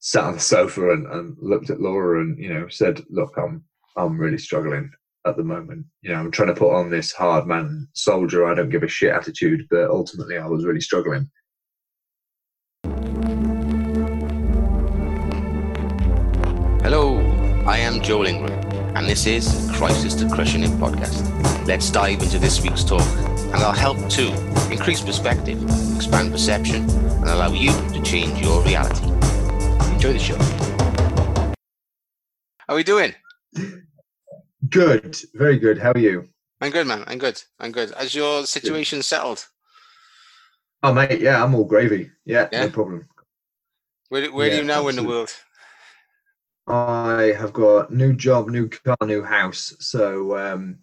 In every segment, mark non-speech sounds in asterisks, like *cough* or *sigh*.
sat on the sofa and, and looked at Laura and you know said, "Look, I'm I'm really struggling at the moment. You know, I'm trying to put on this hard man soldier, I don't give a shit attitude, but ultimately, I was really struggling." Hello, I am Joel Ingram, and this is Crisis to Crushing It podcast. Let's dive into this week's talk, and I'll help to increase perspective, expand perception, and allow you to change your reality. Enjoy the show. How are we doing? Good, very good. How are you? I'm good, man. I'm good. I'm good. Has your situation settled? Oh, mate, yeah, I'm all gravy. Yeah, Yeah? no problem. Where, where Yeah, are you now in the world? I have got new job, new car, new house. So, um,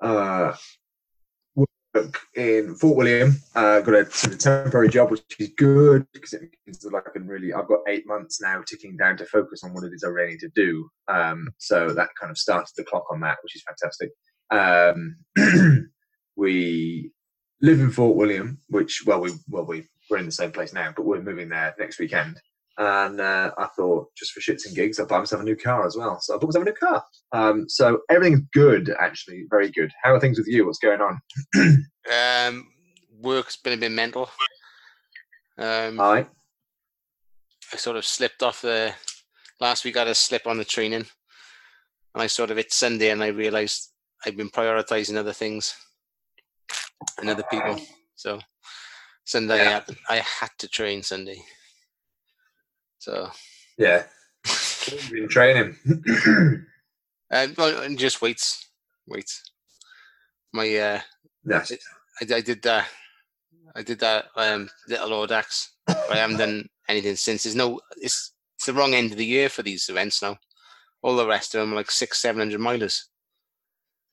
uh, in Fort William. Uh, got a sort of temporary job, which is good because it means that I can really. I've got eight months now ticking down to focus on what it is I really need to do. Um, so that kind of started the clock on that, which is fantastic. Um, *clears throat* we live in Fort William, which well, we well we we're in the same place now, but we're moving there next weekend. And uh, I thought, just for shits and gigs, I'll buy myself a new car as well. So I bought myself a new car. Um, so everything's good, actually, very good. How are things with you? What's going on? *clears throat* Um, work's been a bit mental. Um, Hi. I sort of slipped off the last week. I had a slip on the training, and I sort of hit Sunday, and I realised I've been prioritising other things and other people. So Sunday, I, had, I had to train Sunday. So Yeah. Been training. *clears throat* well, and just weights, weights. My uh, yes. I, I did that. I did that um, little Audax. I haven't done anything since. There's no. It's it's the wrong end of the year for these events now. All the rest of them are like six, seven hundred milers.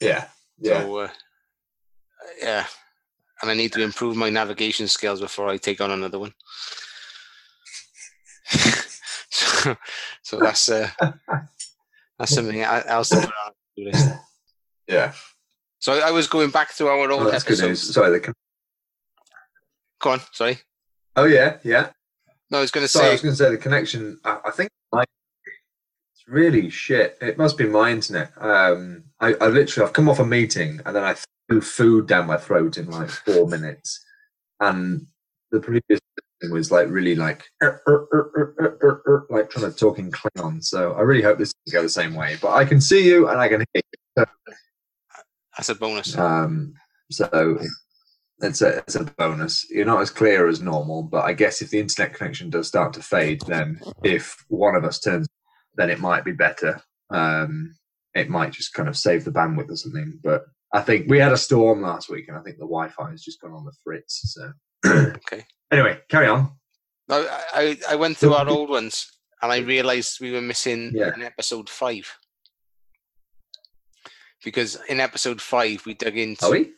Yeah. Yeah. So uh, yeah, and I need to improve my navigation skills before I take on another one. *laughs* so, so that's uh, that's something I- else on the. Yeah. So I was going back to our old Well, that's good news. Sorry. The Go on, sorry. oh, yeah. Yeah. No, I was going to Sorry, I say was going to say the connection. I, I think my, it's really shit. It must be my internet. Um, I, I literally, I've come off a meeting and then I threw food down my throat in like four minutes, and the previous thing was like really like "Er, er, er, er, er, er, er," like trying to talk in Klingon. So I really hope this can go the same way. But I can see you and I can hear you. that's a bonus. Um, so it's a it's a bonus. You're not as clear as normal, but I guess if the internet connection does start to fade, then if one of us turns, then it might be better. Um, it might just kind of save the bandwidth or something. But I think we had a storm last week, and I think the Wi-Fi has just gone on the fritz. So *clears throat* Okay. anyway, carry on. No, I, I went through our old ones and I realised we were missing Yeah. an episode five. Because in episode five we dug into Are we?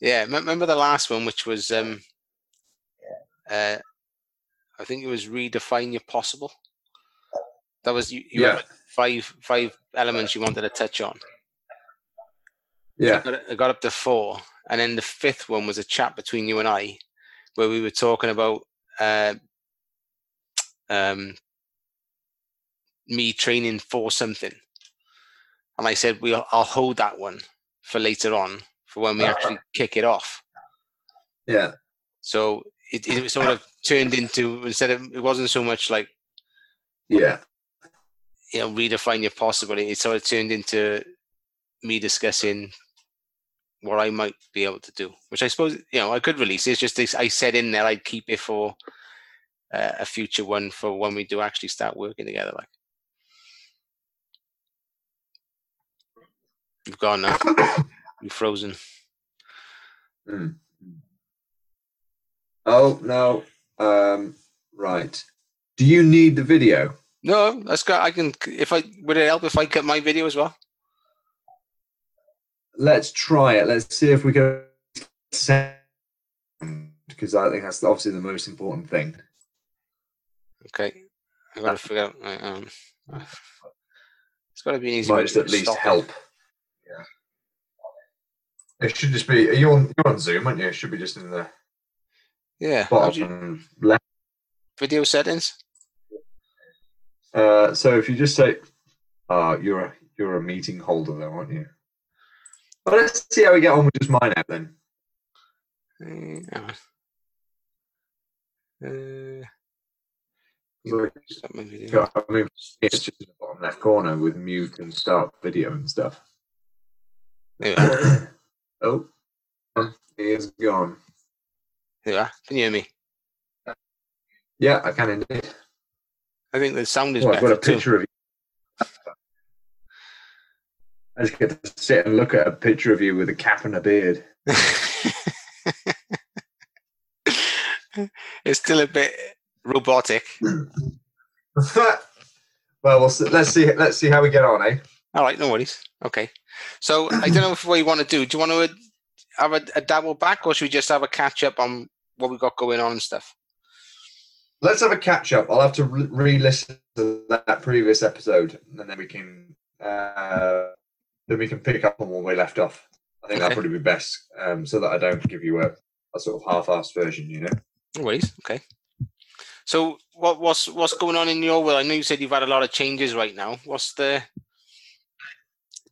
yeah. Remember the last one, which was um, uh, I think it was redefine your possible. That was you. you Yeah. had five five elements you wanted to touch on. Yeah. I got, I got up to four, and then the fifth one was a chat between you and I, where we were talking about uh, um, me training for something, and I said we'll I'll hold that one for later on for when we actually kick it off. Yeah. So it, it sort of turned into instead of it wasn't so much like Yeah. you know redefine your possibility. It sort of turned into me discussing what I might be able to do, which I suppose you know I could release. It's just this, I said in there I'd keep it for uh, a future one for when we do actually start working together. Like you've gone now, *coughs* you've frozen. Mm. Oh no. Um, right. Do you need the video? No, that's good. I can. If I would it help if I cut my video as well? Let's try it. Let's see if we can sound because I think that's obviously the most important thing. Okay, I gotta figure out. uh, Um, it's got to be an easy way Might just at least stop it. help. Yeah. It should just be. Are you on? You're on Zoom, aren't you? It should be just in the Yeah. How do you, bottom left. video settings. Uh, so if you just say, "Oh, you're a you're a meeting holder, though, aren't you?" Well, let's see how we get on with just mine out then. Uh, uh, Like, stop my video. I mean, it's just in the bottom left corner with mute and start video and stuff. *coughs* Are. oh, he is gone. Are. Can you hear me? Yeah, I can indeed. I think the sound is Oh, I've got better a too. picture of you. I just get to sit and look at a picture of you with a cap and a beard. *laughs* it's still a bit robotic. *laughs* well, we'll let's see. Let's see how we get on, eh? All right, no worries. Okay. So I don't know if what you want to do. Do you want to have a, a dabble back, or should we just have a catch up on what we got going on and stuff? Let's have a catch up. I'll have to re- re-listen to that previous episode, and then we can uh, then we can pick up on where we left off. I think that'd probably be best, um, so that I don't give you a, a sort of half-assed version. You know. No worries. Okay. So what what's what's going on in your world? I know you said you've had a lot of changes right now. What's the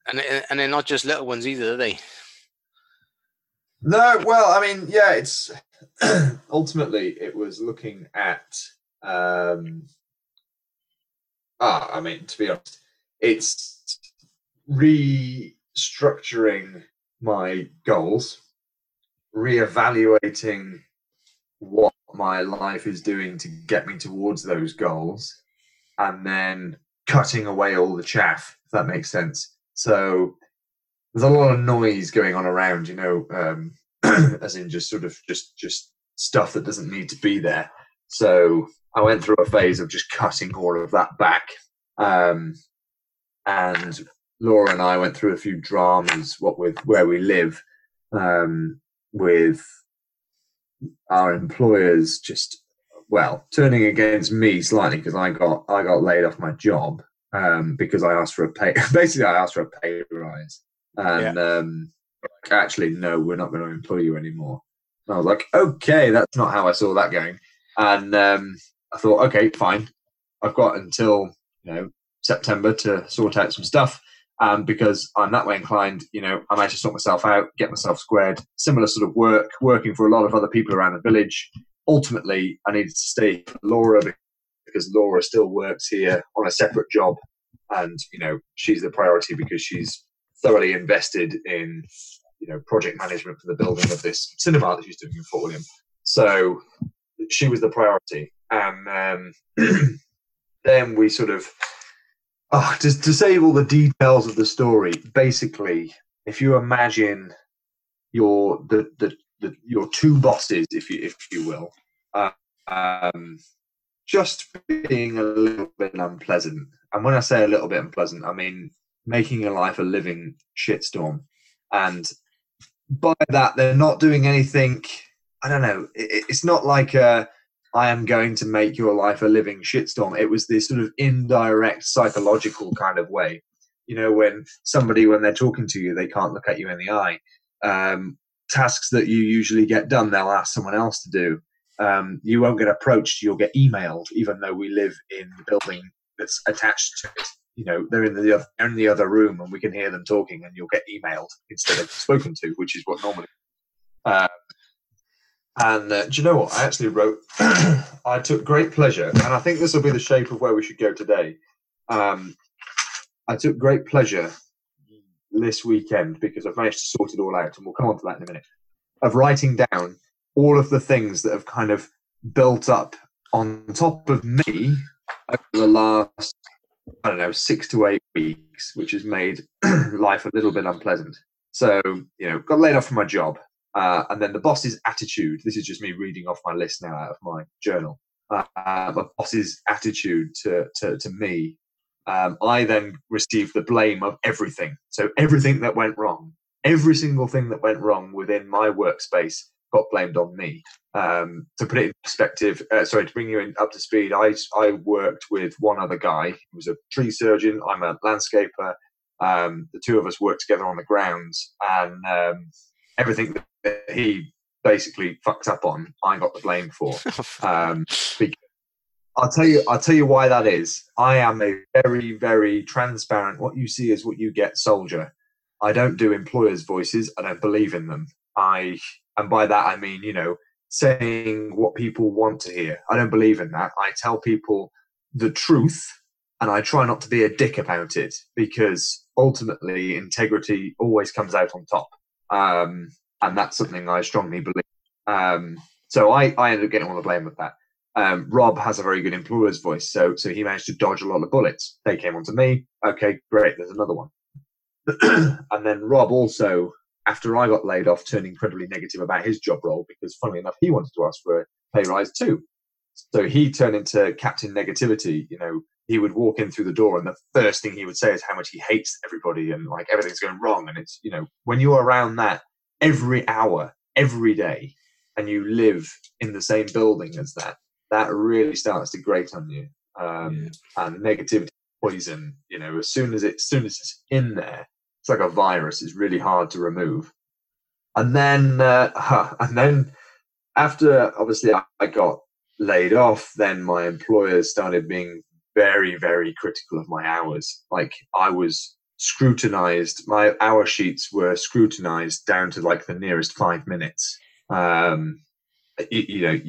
and and they're not just little ones either, are they? No, well, I mean, yeah, it's *clears throat* ultimately it was looking at. Um, ah, I mean, to be honest, it's restructuring my goals, reevaluating what my life is doing to get me towards those goals, and then cutting away all the chaff. If that makes sense. So there's a lot of noise going on around, you know, um, *clears throat* as in just sort of just just stuff that doesn't need to be there. So I went through a phase of just cutting all of that back, um, and Laura and I went through a few dramas. What with where we live, um, with our employers just well turning against me slightly because I got I got laid off my job um, because I asked for a pay. *laughs* Basically, I asked for a pay rise, and um, like, actually, no, we're not going to employ you anymore. And I was like, okay, that's not how I saw that going. And um, I thought, okay, fine. I've got until you know September to sort out some stuff. Um, because I'm that way inclined, you know, I managed to sort myself out, get myself squared. Similar sort of work, working for a lot of other people around the village. Ultimately, I needed to stay for Laura because Laura still works here on a separate job, and you know she's the priority because she's thoroughly invested in you know project management for the building of this cinema that she's doing in Fort William. So she was the priority, and um, *clears throat* then we sort of oh, to, to save all the details of the story. Basically, if you imagine your the the, the your two bosses, if you if you will. Uh, um, just being a little bit unpleasant. And when I say a little bit unpleasant, I mean making your life a living shitstorm. And by that, they're not doing anything. I don't know. It, it's not like a, I am going to make your life a living shitstorm. It was this sort of indirect psychological kind of way. You know, when somebody, when they're talking to you, they can't look at you in the eye. Um, tasks that you usually get done, they'll ask someone else to do um, you won't get approached. You'll get emailed, even though we live in the building that's attached to it. You know, they're in the other, in the other room, and we can hear them talking, and you'll get emailed instead of spoken to, which is what normally. Um, and uh, do you know what? I actually wrote. *clears throat* I took great pleasure, and I think this will be the shape of where we should go today. Um, I took great pleasure this weekend because I've managed to sort it all out, and we'll come on to that in a minute. Of writing down all of the things that have kind of built up on top of me over the last, I don't know, six to eight weeks, which has made *clears throat* life a little bit unpleasant. So, you know, got laid off from my job. Uh, and then the boss's attitude this is just me reading off my list now out of my journal. Uh, boss's attitude to, to, to me. Um, I then received the blame of everything. So, everything that went wrong, every single thing that went wrong within my workspace got blamed on me. Um, to put it in perspective, uh, sorry, to bring you in, up to speed, I, I worked with one other guy who was a tree surgeon. I'm a landscaper. Um, the two of us worked together on the grounds, and um, everything that he basically fucked up on, I got the blame for. *laughs* Um, I'll tell you. I'll tell you why that is. I am a very, very transparent. What you see is what you get, soldier. I don't do employers' voices. I don't believe in them. I, and by that I mean, you know, saying what people want to hear. I don't believe in that. I tell people the truth, and I try not to be a dick about it because ultimately integrity always comes out on top, um, and that's something I strongly believe. Um, so I, I ended up getting all the blame with that. Um, Rob has a very good employer's voice, so so he managed to dodge a lot of bullets. They came onto me. Okay, great. There's another one. *clears throat* and then Rob also, after I got laid off, turned incredibly negative about his job role because, funnily enough, he wanted to ask for a pay rise too. So he turned into Captain Negativity. You know, he would walk in through the door, and the first thing he would say is how much he hates everybody and like everything's going wrong. And it's you know, when you're around that every hour, every day, and you live in the same building as that, that really starts to grate on you. Um, yeah. And negativity, poison, you know, as soon as it, as soon as it's in there, it's like a virus. It's really hard to remove. And then, uh, *laughs* and then after obviously I, I got laid off, then my employers started being very, very critical of my hours. Like I was scrutinized. My hour sheets were scrutinized down to like the nearest five minutes. Um, you, you know,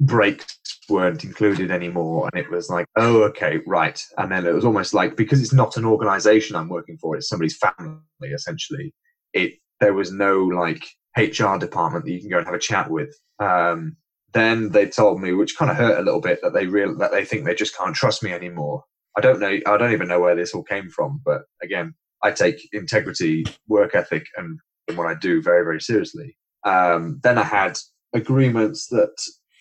breaks weren't included anymore and it was like oh okay right and then it was almost like because it's not an organization i'm working for it's somebody's family essentially it there was no like hr department that you can go and have a chat with um, then they told me which kind of hurt a little bit that they real that they think they just can't trust me anymore i don't know i don't even know where this all came from but again i take integrity work ethic and what i do very very seriously um, then i had agreements that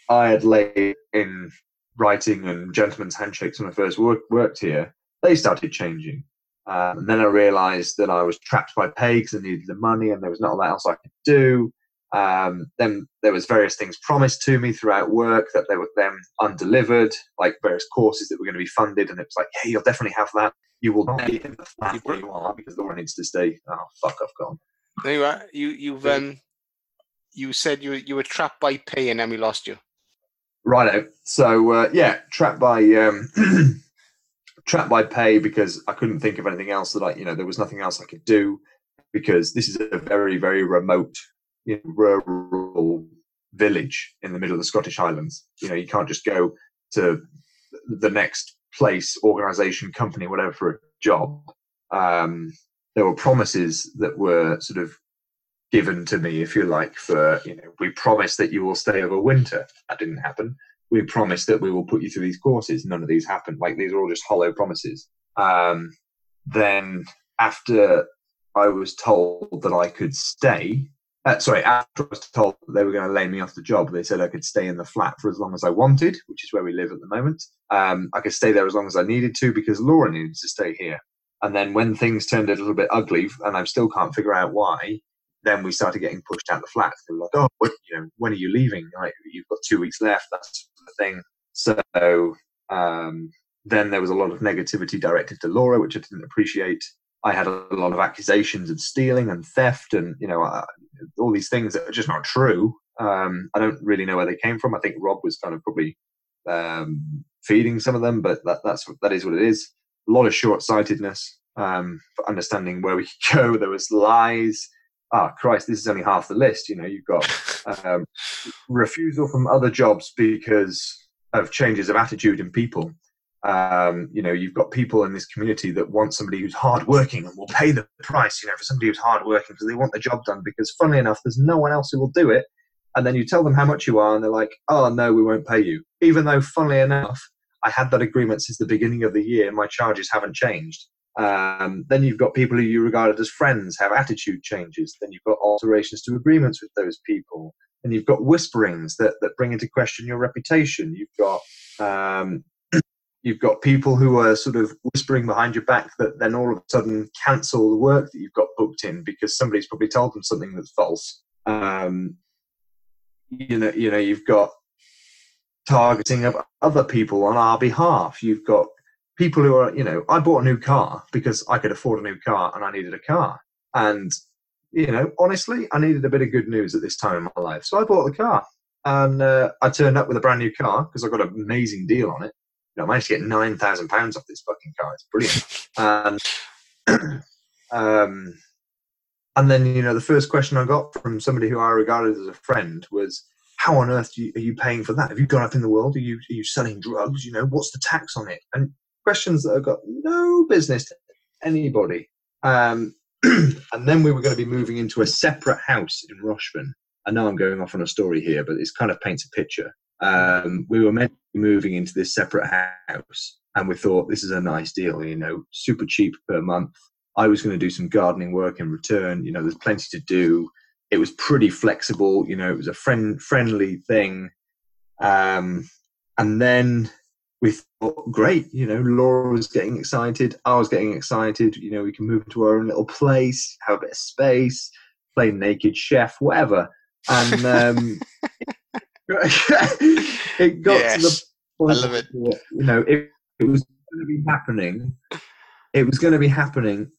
I had laid in writing and gentlemen's handshakes when I first work, worked here, they started changing. Um, and then I realized that I was trapped by pay because I needed the money and there was not a lot else I could do. Um, then there was various things promised to me throughout work that they were then undelivered, like various courses that were going to be funded. And it was like, hey, you'll definitely have that. You will not be in the flat where you are because Laura needs to stay. Oh, fuck, I've gone. There you are. You, you've, um, you said you, you were trapped by pay and then we lost you. Righto. So uh, yeah, trapped by um, *clears throat* trapped by pay because I couldn't think of anything else that I, you know, there was nothing else I could do because this is a very very remote, you know, rural village in the middle of the Scottish Highlands. You know, you can't just go to the next place, organization, company, whatever for a job. Um, there were promises that were sort of given to me, if you like, for, you know, we promise that you will stay over winter. That didn't happen. We promise that we will put you through these courses. None of these happened. Like these are all just hollow promises. Um, then after I was told that I could stay, uh, sorry, after I was told they were going to lay me off the job, they said I could stay in the flat for as long as I wanted, which is where we live at the moment. Um, I could stay there as long as I needed to because Laura needed to stay here. And then when things turned a little bit ugly, and I still can't figure out why, then we started getting pushed out the flat. They were like, "Oh, what, you know, when are you leaving? Like, you've got two weeks left." That's the thing. So um, then there was a lot of negativity directed to Laura, which I didn't appreciate. I had a lot of accusations of stealing and theft, and you know, uh, all these things that are just not true. Um, I don't really know where they came from. I think Rob was kind of probably um, feeding some of them, but that, that's that is what it is. A lot of short-sightedness um, for understanding where we could *laughs* go. There was lies ah, Christ, this is only half the list. You know, you've got um, *laughs* refusal from other jobs because of changes of attitude in people. Um, you know, you've got people in this community that want somebody who's hardworking and will pay the price, you know, for somebody who's hardworking because they want the job done. Because, funnily enough, there's no one else who will do it. And then you tell them how much you are, and they're like, oh, no, we won't pay you. Even though, funnily enough, I had that agreement since the beginning of the year, my charges haven't changed. Um, then you've got people who you regarded as friends have attitude changes. Then you've got alterations to agreements with those people. And you've got whisperings that, that bring into question your reputation. You've got um, you've got people who are sort of whispering behind your back that then all of a sudden cancel the work that you've got booked in because somebody's probably told them something that's false. Um, you know, you know, you've got targeting of other people on our behalf. You've got people who are, you know, I bought a new car because I could afford a new car and I needed a car. And, you know, honestly, I needed a bit of good news at this time in my life. So I bought the car and uh, I turned up with a brand new car because I got an amazing deal on it. Know, I managed to get nine thousand pounds off this fucking car. It's brilliant. and *laughs* *clears throat* um, and then you know, the first question I got from somebody who I regarded as a friend was, "How on earth you, are you paying for that? Have you gone up in the world? Are you are you selling drugs? You know, what's the tax on it?" And questions that have got no business to anybody. Um, *clears throat* and then we were going to be moving into a separate house in Rushden. I know I'm going off on a story here, but this kind of paints a picture. Um, we were meant to be moving into this separate house, and we thought this is a nice deal, you know, super cheap per month. I was going to do some gardening work in return. You know, there's plenty to do. It was pretty flexible. You know, it was a friend friendly thing. Um, and then we thought, great, you know, Laura was getting excited. I was getting excited. You know, we can move into our own little place, have a bit of space, play naked chef, whatever. And um, *laughs* *laughs* it got yes, to the point. I love it. you know, it, it was going to be happening. It was going to be happening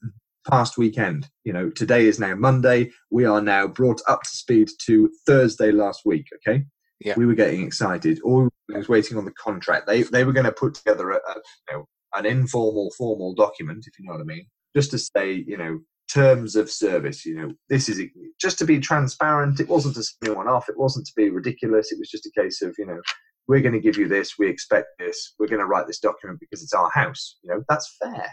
past weekend. You know, today is now Monday. We are now brought up to speed to Thursday last week. Okay. Yeah. We were getting excited. All we was waiting on the contract. They they were going to put together a, a you know an informal formal document, if you know what I mean, just to say you know terms of service. You know, this is just to be transparent. It wasn't to set anyone off. It wasn't to be ridiculous. It was just a case of you know, we're going to give you this. We expect this. We're going to write this document because it's our house. You know, that's fair.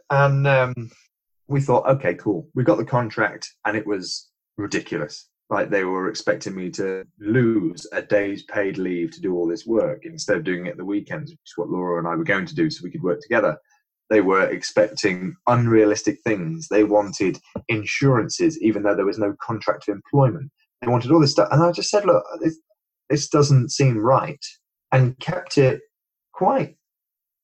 *clears throat* and um, we thought, okay, cool. We got the contract, and it was ridiculous. Like they were expecting me to lose a day's paid leave to do all this work instead of doing it at the weekends, which is what Laura and I were going to do, so we could work together they were expecting unrealistic things. They wanted insurances, even though there was no contract of employment. They wanted all this stuff. And I just said, look, this, this doesn't seem right. And kept it quite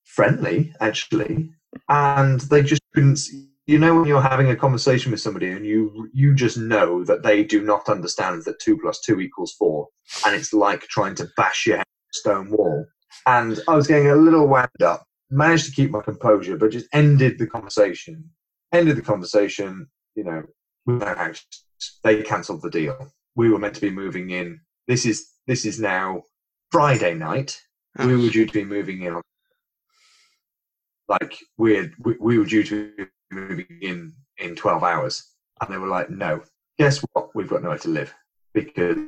friendly, actually. And they just couldn't. You know, when you're having a conversation with somebody and you you just know that they do not understand that two plus two equals four, and it's like trying to bash your head on a stone wall. And I was getting a little wound up managed to keep my composure, but just ended the conversation. Ended the conversation, you know, they cancelled the deal. We were meant to be moving in. This is this is now Friday night. Oh. We were due to be moving in on like we we, we were due to be moving in in 12 hours and they were like no guess what we've got nowhere to live because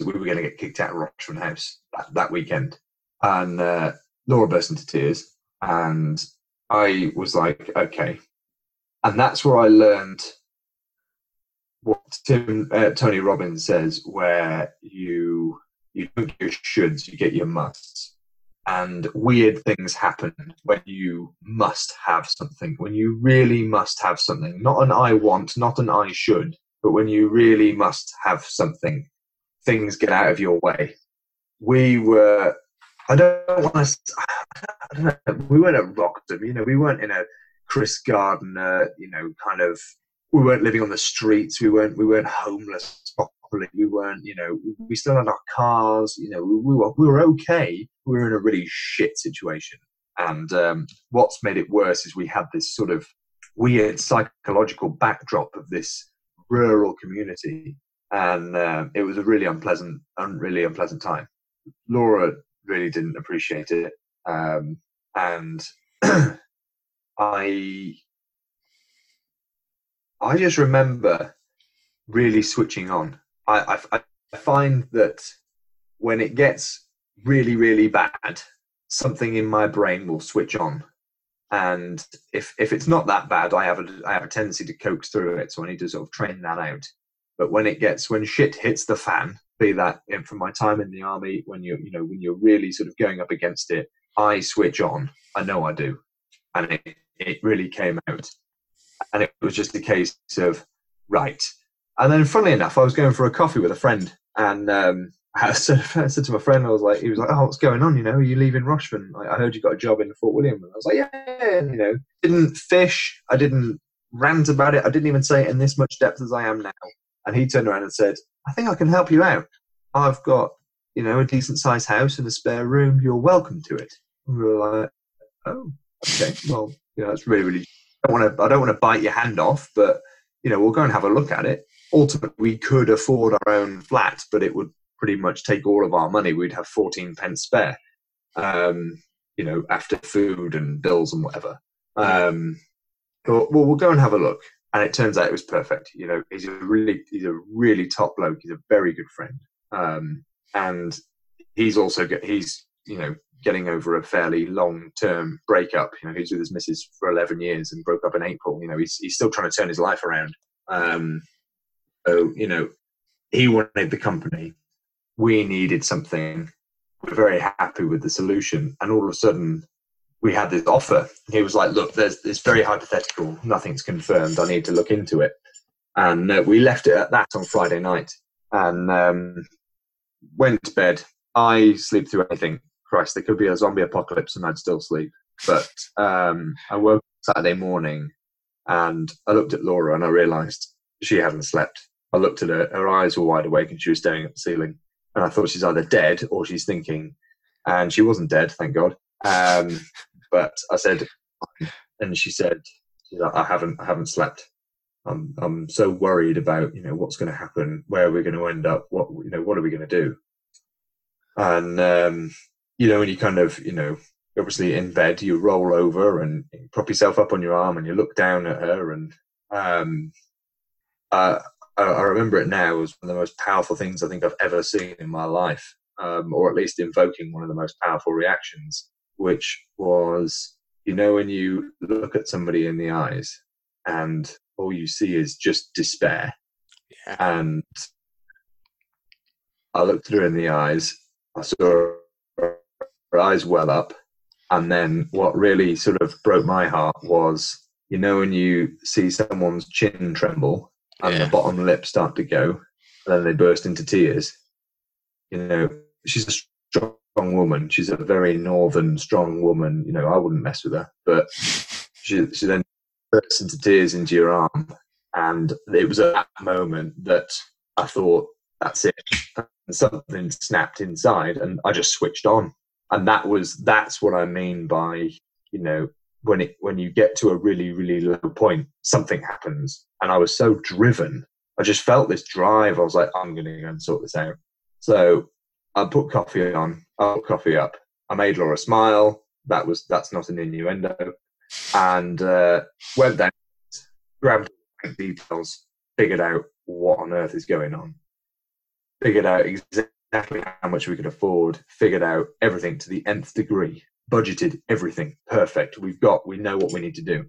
we were going to get kicked out of Rochford House that, that weekend and uh, Laura burst into tears and I was like, okay. And that's where I learned what Tim uh, Tony Robbins says, where you you don't get your shoulds, you get your musts. And weird things happen when you must have something, when you really must have something. Not an I want, not an I should, but when you really must have something, things get out of your way. We were I don't want to. I don't know. We weren't at Rockdom, you know. We weren't in a Chris Gardner, you know, kind of. We weren't living on the streets. We weren't. We weren't homeless properly. We weren't. You know, we still had our cars. You know, we, we were. We were okay. We were in a really shit situation. And um, what's made it worse is we had this sort of weird psychological backdrop of this rural community, and uh, it was a really unpleasant, un- really unpleasant time. Laura really didn't appreciate it. Um, and *clears throat* I, I just remember really switching on. I, I, I find that when it gets really, really bad, something in my brain will switch on. And if if it's not that bad, I have a I have a tendency to coax through it. So I need to sort of train that out. But when it gets when shit hits the fan, be that know, from my time in the army when you you know when you're really sort of going up against it i switch on. I know i do. And it, it really came out. And it was just a case of right. And then funnily enough i was going for a coffee with a friend. And um, *laughs* I, said, I said to my friend i was like he was like oh what's going on? You know are you leaving Rushden i heard you got a job in fort william. And i was like yeah you know. Didn't fish. I didn't rant about it. I didn't even say it in this much depth as i am now. And he turned around and said I think I can help you out. I've got, you know, a decent sized house and a spare room. You're welcome to it. And we were like, oh, okay. Well, you know, that's really, really, I don't want to, I don't want to bite your hand off, but, you know, we'll go and have a look at it. Ultimately, we could afford our own flat, but it would pretty much take all of our money. We'd have 14 pence spare. um, you know, after food and bills and whatever. Um, well, we'll go and have a look. And it turns out it was perfect. You know, he's a really, he's a really top bloke. He's a very good friend. Um, and he's also get, he's, you know, getting over a fairly long term breakup. You know, he's with his missus for 11 years and broke up in April. You know, he's, he's still trying to turn his life around. Um, so, you know, he wanted the company. We needed something. We're very happy with the solution. And all of a sudden, we had this offer. He was like, "Look, there's it's very hypothetical. Nothing's confirmed. I need to look into it." And uh, we left it at that on Friday night, and um, went to bed. I sleep through anything. Christ, there could be a zombie apocalypse, and I'd still sleep. But um, I woke Saturday morning, and I looked at Laura, and I realised she hadn't slept. I looked at her; her eyes were wide awake, and she was staring at the ceiling. And I thought she's either dead or she's thinking. And she wasn't dead, thank God. Um, but I said, and she said, I haven't, I haven't slept. I'm, I'm so worried about, you know, what's going to happen, where are we're going to end up, what, you know, what are we going to do? And, um, you know, and you kind of, you know, obviously in bed, you roll over and prop yourself up on your arm and you look down at her. And, um, uh, I, I remember it now as one of the most powerful things I think I've ever seen in my life. Um, or at least invoking one of the most powerful reactions which was, you know, when you look at somebody in the eyes and all you see is just despair. Yeah. And I looked at her in the eyes, I saw her eyes well up. And then what really sort of broke my heart was, you know, when you see someone's chin tremble and yeah. the bottom lip start to go, and then they burst into tears. You know, she's a strong strong woman. She's a very northern, strong woman. You know, I wouldn't mess with her, but she, she then bursts into tears into your arm. And it was at that moment that I thought, that's it. And something snapped inside and I just switched on. And that was, that's what I mean by, you know, when it, when you get to a really, really low point, something happens. And I was so driven. I just felt this drive. I was like, I'm going to go and sort this out. So I put coffee on. I put coffee up. I made Laura smile. That was that's not an innuendo. And uh, went down, grabbed details, figured out what on earth is going on, figured out exactly how much we could afford, figured out everything to the nth degree, budgeted everything perfect. We've got, we know what we need to do.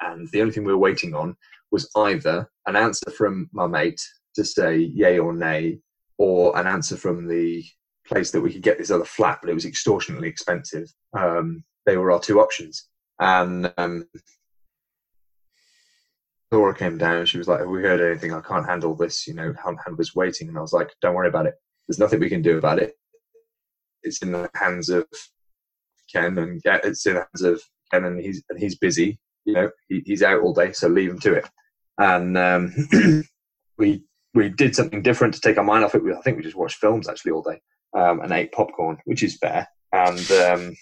And the only thing we were waiting on was either an answer from my mate to say yay or nay or an answer from the place that we could get this other flat, but it was extortionately expensive. Um, they were our two options. And um, Laura came down. She was like, "Have we heard anything? I can't handle this. You know, can't handle this waiting." And I was like, "Don't worry about it. There's nothing we can do about it. It's in the hands of Ken, and yeah, it's in the hands of Ken, and he's and he's busy. You know, he, he's out all day, so leave him to it." And um, *clears throat* we we did something different to take our mind off it. We, I think we just watched films actually all day um, and ate popcorn, which is fair. And um,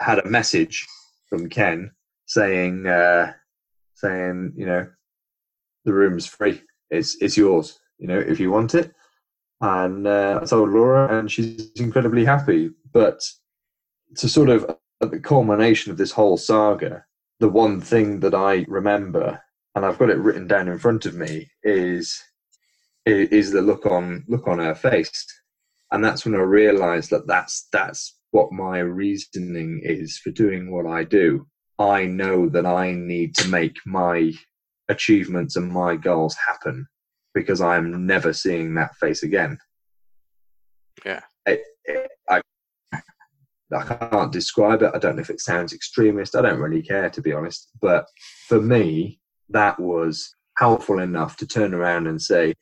had a message from Ken saying, uh, saying, you know, the room's free. It's it's yours. You know, if you want it. And uh, I told Laura, and she's incredibly happy. But to sort of at the culmination of this whole saga, the one thing that I remember and I've got it written down in front of me, is is the look on look on her face, and that's when I realised that that's that's what my reasoning is for doing what I do. I know that I need to make my achievements and my goals happen because I'm never seeing that face again. Yeah, it, it, I I can't describe it. I don't know if it sounds extremist. I don't really care to be honest. But for me, that was powerful enough to turn around and say,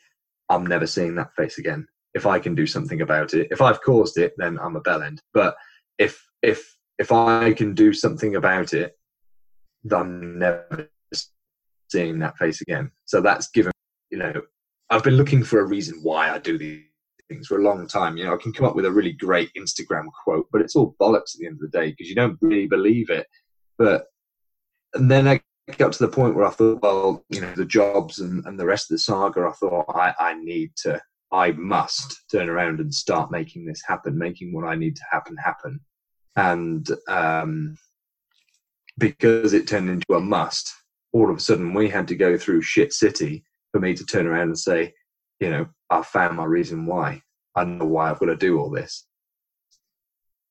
I'm never seeing that face again. If I can do something about it, if I've caused it, then I'm a bell end. But if if if I can do something about it, I'm never seeing that face again. So that's given, you know, I've been looking for a reason why I do these things for a long time. You know, I can come up with a really great Instagram quote, but it's all bollocks at the end of the day because you don't really believe it. But and then I got to the point where I thought, well, you know, the jobs and, and the rest of the saga, I thought I, I need to I must turn around and start making this happen, making what I need to happen happen. And um, because it turned into a must, all of a sudden we had to go through shit city for me to turn around and say, you know, I found my reason why. I know why I've got to do all this.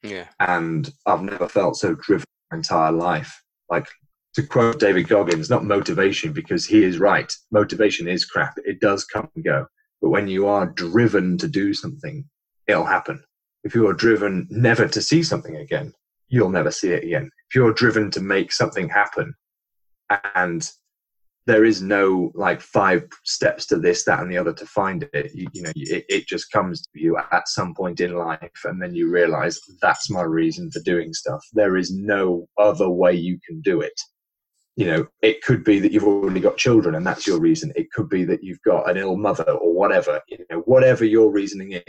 Yeah. And I've never felt so driven in my entire life. Like to quote David Goggins, not motivation because he is right. Motivation is crap. It does come and go. But when you are driven to do something, it'll happen. If you are driven never to see something again, you'll never see it again. If you're driven to make something happen and there is no like five steps to this, that, and the other to find it. You, you know, it, it just comes to you at some point in life, and then you realize that's my reason for doing stuff. There is no other way you can do it. You know, it could be that you've already got children, and that's your reason. It could be that you've got an ill mother, or whatever. You know, whatever your reasoning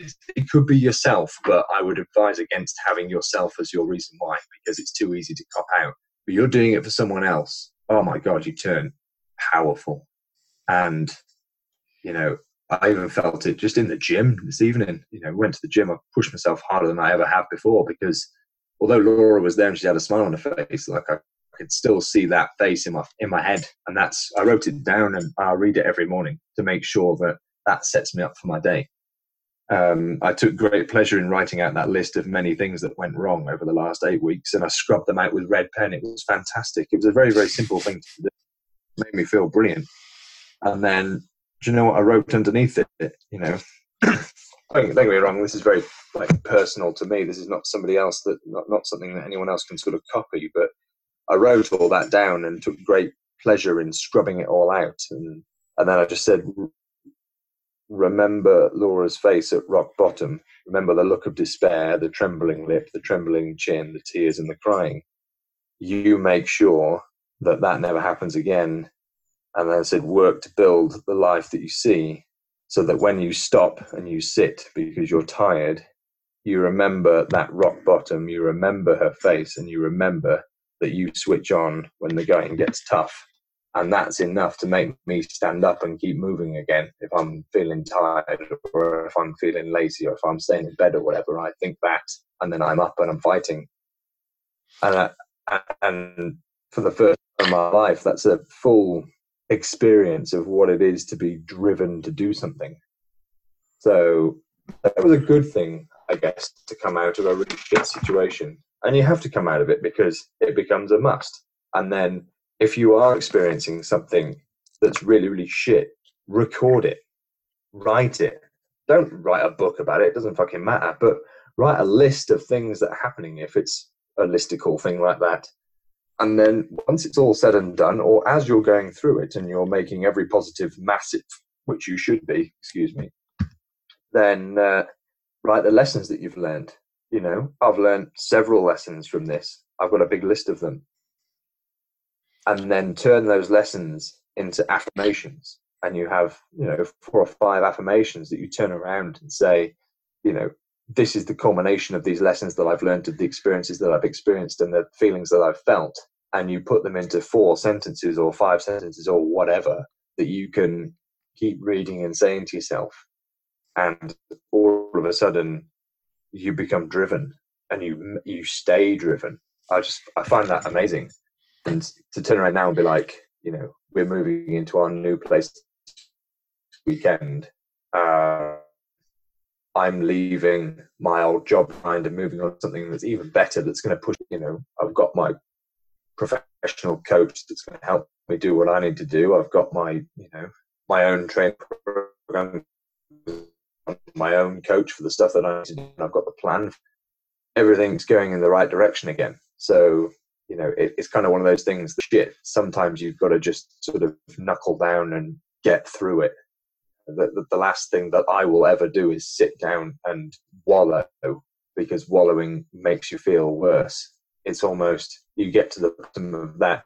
is, it could be yourself, but I would advise against having yourself as your reason why because it's too easy to cop out. But you're doing it for someone else. Oh my God, you turn powerful. And, you know, I even felt it just in the gym this evening. You know, went to the gym, I pushed myself harder than I ever have before because although Laura was there and she had a smile on her face, like I could still see that face in my in my head. And that's I wrote it down and I read it every morning to make sure that that sets me up for my day. Um, I took great pleasure in writing out that list of many things that went wrong over the last eight weeks, and I scrubbed them out with red pen. It was fantastic. It was a very, very simple thing to do made me feel brilliant. And then, do you know what I wrote underneath it? You know, *coughs* don't, get me wrong. This is very like personal to me. This is not somebody else that not, not something that anyone else can sort of copy. But I wrote all that down and took great pleasure in scrubbing it all out. And and then I just said, remember Laura's face at rock bottom. Remember the look of despair, the trembling lip, the trembling chin, the tears, and the crying. You make sure that that never happens again. And then I said, work to build the life that you see so that when you stop and you sit because you're tired, you remember that rock bottom, you remember her face, and you remember that you switch on when the going gets tough. And that's enough to make me stand up and keep moving again. If I'm feeling tired or if I'm feeling lazy or if I'm staying in bed or whatever, I think that and then I'm up and I'm fighting. And, I, and for the first time in my life. That's a full experience of what it is to be driven to do something. So that was a good thing, I guess, to come out of a really shit situation. And you have to come out of it because it becomes a must. And then if you are experiencing something that's really, really shit, record it, write it. Don't write a book about it, it doesn't fucking matter, but write a list of things that are happening if it's a listicle thing like that and then once it's all said and done, or as you're going through it and you're making every positive massive, which you should be, excuse me, then uh, write the lessons that you've learned. You know, I've learned several lessons from this. I've got a big list of them. And then turn those lessons into affirmations. And you have, you know, four or five affirmations that you turn around and say, you know, this is the culmination of these lessons that I've learned, of the experiences that I've experienced, and the feelings that I've felt. And you put them into four sentences or five sentences or whatever that you can keep reading and saying to yourself. And all of a sudden, you become driven and you you stay driven. I just I find that amazing. And to turn around now and be like, you know, we're moving into our new place weekend. Uh, I'm leaving my old job behind and moving on to something that's even better that's going to push, you know, I've got my professional coach that's going to help me do what I need to do. I've got my, you know, my own training program, my own coach for the stuff that I need to do. I've got the plan. Everything's going in the right direction again. So, you know, it, it's kind of one of those things that shit, sometimes you've got to just sort of knuckle down and get through it the, the, last thing that I will ever do is sit down and wallow because wallowing makes you feel worse. It's almost you get to the bottom of that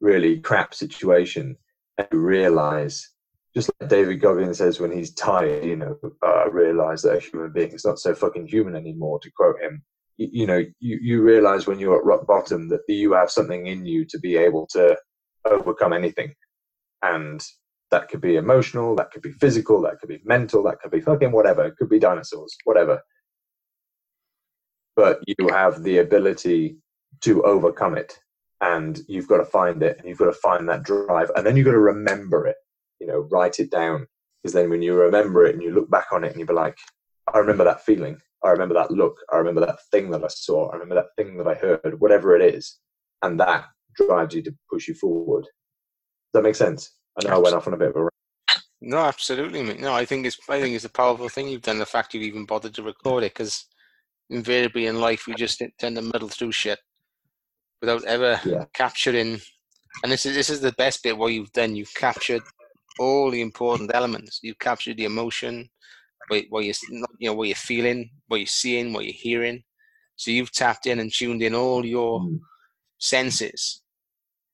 really crap situation and you realize, just like David Goggins says when he's tired, you know, uh, realize that a human being is not so fucking human anymore, to quote him. You, you know, you, you realize when you're at rock bottom that you have something in you to be able to overcome anything. And That could be emotional, that could be physical, that could be mental, that could be fucking whatever. It could be dinosaurs, whatever. But you have the ability to overcome it and you've got to find it and you've got to find that drive and then you've got to remember it you know write it down because then when you remember it and you look back on it and you be like i remember that feeling i remember that look i remember that thing that i saw i remember that thing that i heard whatever it is and that drives you to push you forward does that make sense i know i went off on a bit of a no absolutely mate. no i think it's i think it's a powerful thing you've done the fact you've even bothered to record it because invariably in life we just tend to muddle through shit without ever Yeah. capturing. And this is this is the best bit. What you've done, you've captured all the important elements. You've captured the emotion, what, what you're you know what you're feeling, what you're seeing, what you're hearing. So you've tapped in and tuned in all your Mm. senses,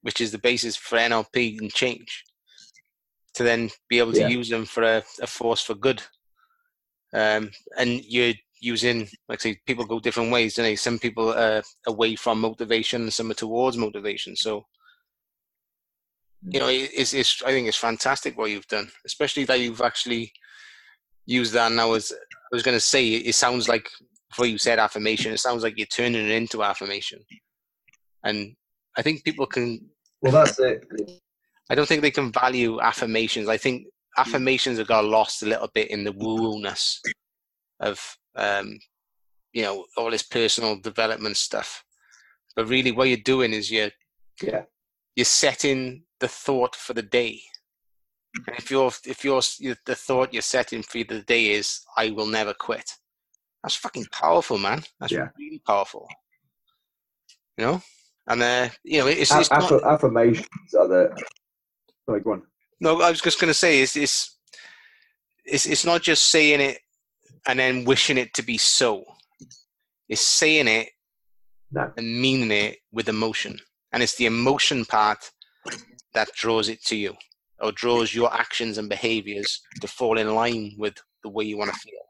which is the basis for NLP and change. To then be able to Yeah. use them for a, a force for good. Um, and you're using, like I say, people go different ways, don't they? Some people are away from motivation, and some are towards motivation. So, you know, it- it's, it's I think it's fantastic what you've done, especially that you've actually used that now as I was going to say. It sounds like before you said affirmation, it sounds like you're turning it into affirmation, and I think people can well that's it I don't think they can value affirmations. I think affirmations have got lost a little bit in the woo-woo-ness of um, you know all this personal development stuff. But really, what you're doing is you're yeah you're setting the thought for the day. And if you're if you're the thought you're setting for the day is I will never quit. That's fucking powerful, man. That's Yeah. really powerful. You know, and uh, you know it's, it's not, affirmations are the sorry one. No, I was just going to say it's, it's it's it's not just saying it and then wishing it to be so. It's saying it no and meaning it with emotion, and it's the emotion part that draws it to you, or draws your actions and behaviors to fall in line with the way you want to feel.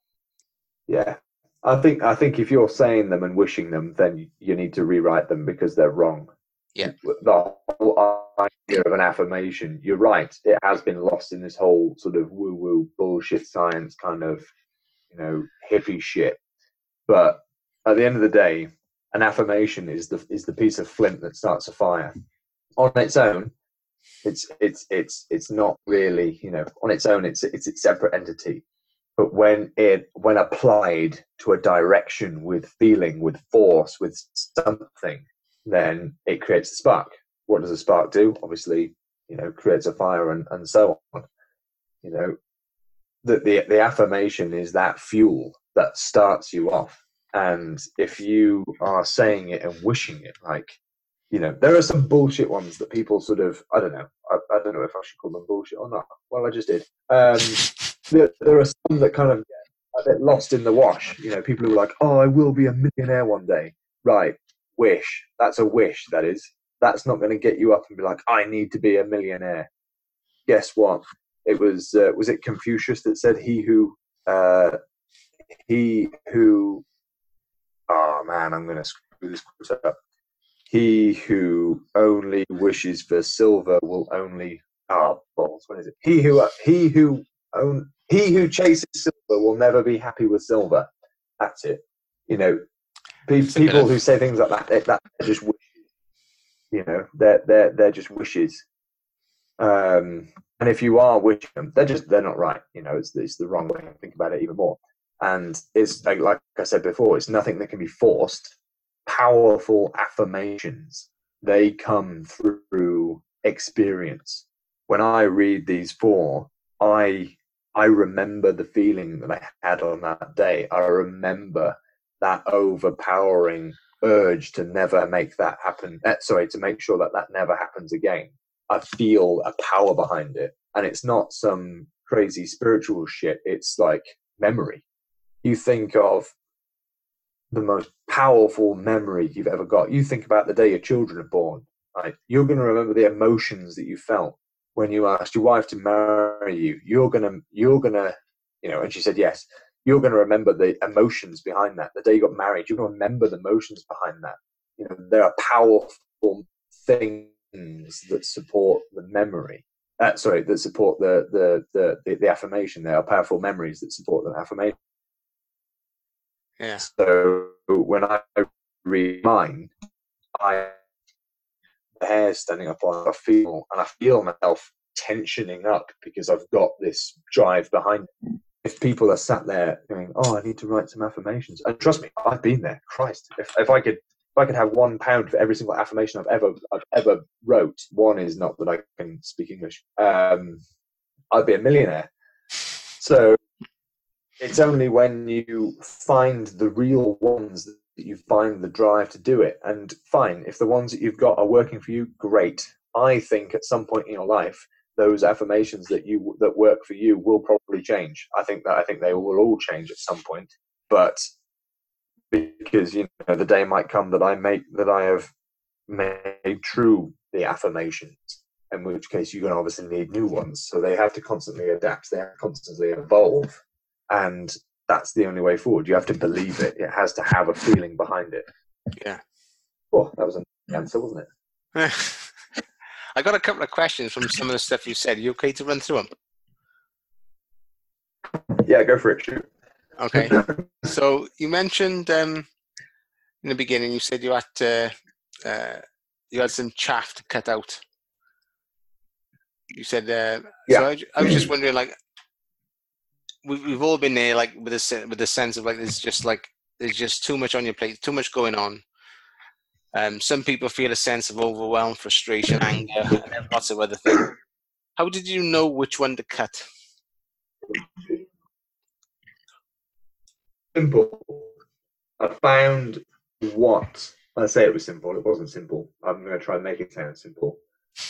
Yeah, I think I think if you're saying them and wishing them, then you- need to rewrite them because they're wrong. Yeah. The whole idea of an affirmation, you're right. It has been lost in this whole sort of woo-woo bullshit science kind of, you know, hippie shit. But at the end of the day, an affirmation is the is the piece of flint that starts a fire. On its own, it's it's it's it's not really, you know, on its own, it's it's a separate entity. But when it when applied to a direction with feeling with force with something then it creates a spark. What does a spark do? Obviously you know creates a fire and, and so on. You know the, the the affirmation is that fuel that starts you off. And if you are saying it and wishing it like you know there are some bullshit ones that people sort of i don't know i, I don't know if i should call them bullshit or not well i just did um there, there are some that kind of get a bit lost in the wash. You know, people who are like, "Oh, I will be a millionaire one day." Right? Wish. That's a wish. That is. That's not going to get you up and be like, "I need to be a millionaire." Guess what? It was uh, was it Confucius that said, "He who uh, he who." Oh man, I'm going to screw this quote up. He who only wishes for silver will only. Oh balls! What is it? He who he who own he who chases silver will never be happy with silver. That's it. You know, pe- It's a bit people who say things like that, they- that they're just wishes. You know, they're they're they're just wishes. Um, and if you are wishing them, they're just they're not right. You know, it's it's the wrong way to think about it even more. And it's like, like I said before, it's nothing that can be forced. Powerful affirmations they come through experience. When I read these four, I I remember the feeling that I had on that day. I remember that overpowering urge to never make that happen. eh, Sorry, to make sure that that never happens again. I feel a power behind it, and it's not some crazy spiritual shit. It's like memory. You think of the most powerful memory you've ever got. You think about the day your children are born. Right? You're going to remember the emotions that you felt when you asked your wife to marry you. You're gonna, you're gonna, you know, and she said yes. You're going to remember the emotions behind that. The day you got married, you're going to remember the emotions behind that. You know, there are powerful things that support the memory. Uh, sorry, that support the the the the affirmation. There are powerful memories that support the affirmation. Yeah. So when I read mine, I the hair standing up. I feel and I feel myself tensioning up because I've got this drive behind. Me. If people are sat there going, "Oh, I need to write some affirmations," and trust me, I've been there. Christ, if if I could if I could have one pound for every single affirmation I've ever I've ever wrote, one is not that I can speak English. Um, I'd be a millionaire. So it's only when you find the real ones that you find the drive to do it. And fine, if the ones that you've got are working for you, great. I think at some point in your life, those affirmations that you that work for you will probably change. I think that I think they will all change at some point. But because you know the day might come that I make that I have made true the affirmations, in which case you're going to obviously need new ones. So they have to constantly adapt, they have to constantly evolve, and that's the only way forward. You have to believe it. It has to have a feeling behind it. Yeah. Well, that was an answer, wasn't it? *laughs* I got a couple of questions from some of the stuff you said. Are you okay to run through them? Yeah, go for it. Shoot. Okay. *laughs* so you mentioned um, in the beginning, you said you had to, uh, you had some chaff to cut out. You said, uh, Yeah. So I, I was just wondering, like, we, we've all been there, like, with a with the sense of like, there's just like, there's just too much on your plate, too much going on. Um, some people feel a sense of overwhelm, frustration, anger, and lots of other things. How did you know which one to cut? simple. I found what I say it was simple. It wasn't simple. I'm going to try and make it sound simple.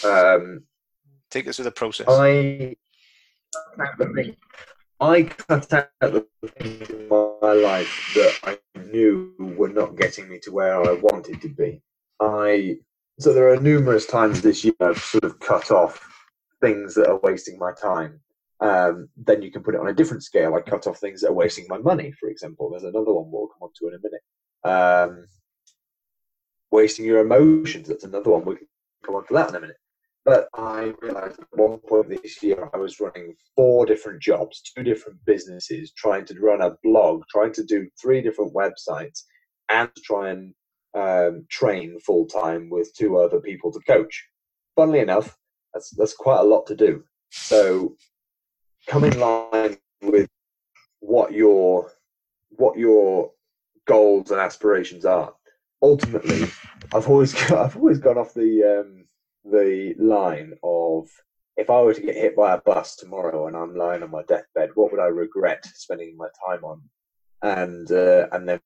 Um, Take us through the process. I cut the thing- I cut out the things in my life that I knew were not getting me to where I wanted to be. I so there are numerous times this year I've sort of cut off things that are wasting my time. Um, then you can put it on a different scale. I cut off things that are wasting my money, for example. There's another one we'll come on to in a minute. Um, wasting your emotions. That's another one. We can come on to that in a minute. But I realized at one point this year I was running four different jobs, two different businesses, trying to run a blog, trying to do three different websites, and try and um, train full time with two other people to coach. Funnily enough, that's that's quite a lot to do. So come in line with what your what your goals and aspirations are. Ultimately, I've always *laughs* I've always gone off the um, the line of if I were to get hit by a bus tomorrow and I'm lying on my deathbed, what would I regret spending my time on? And uh, and then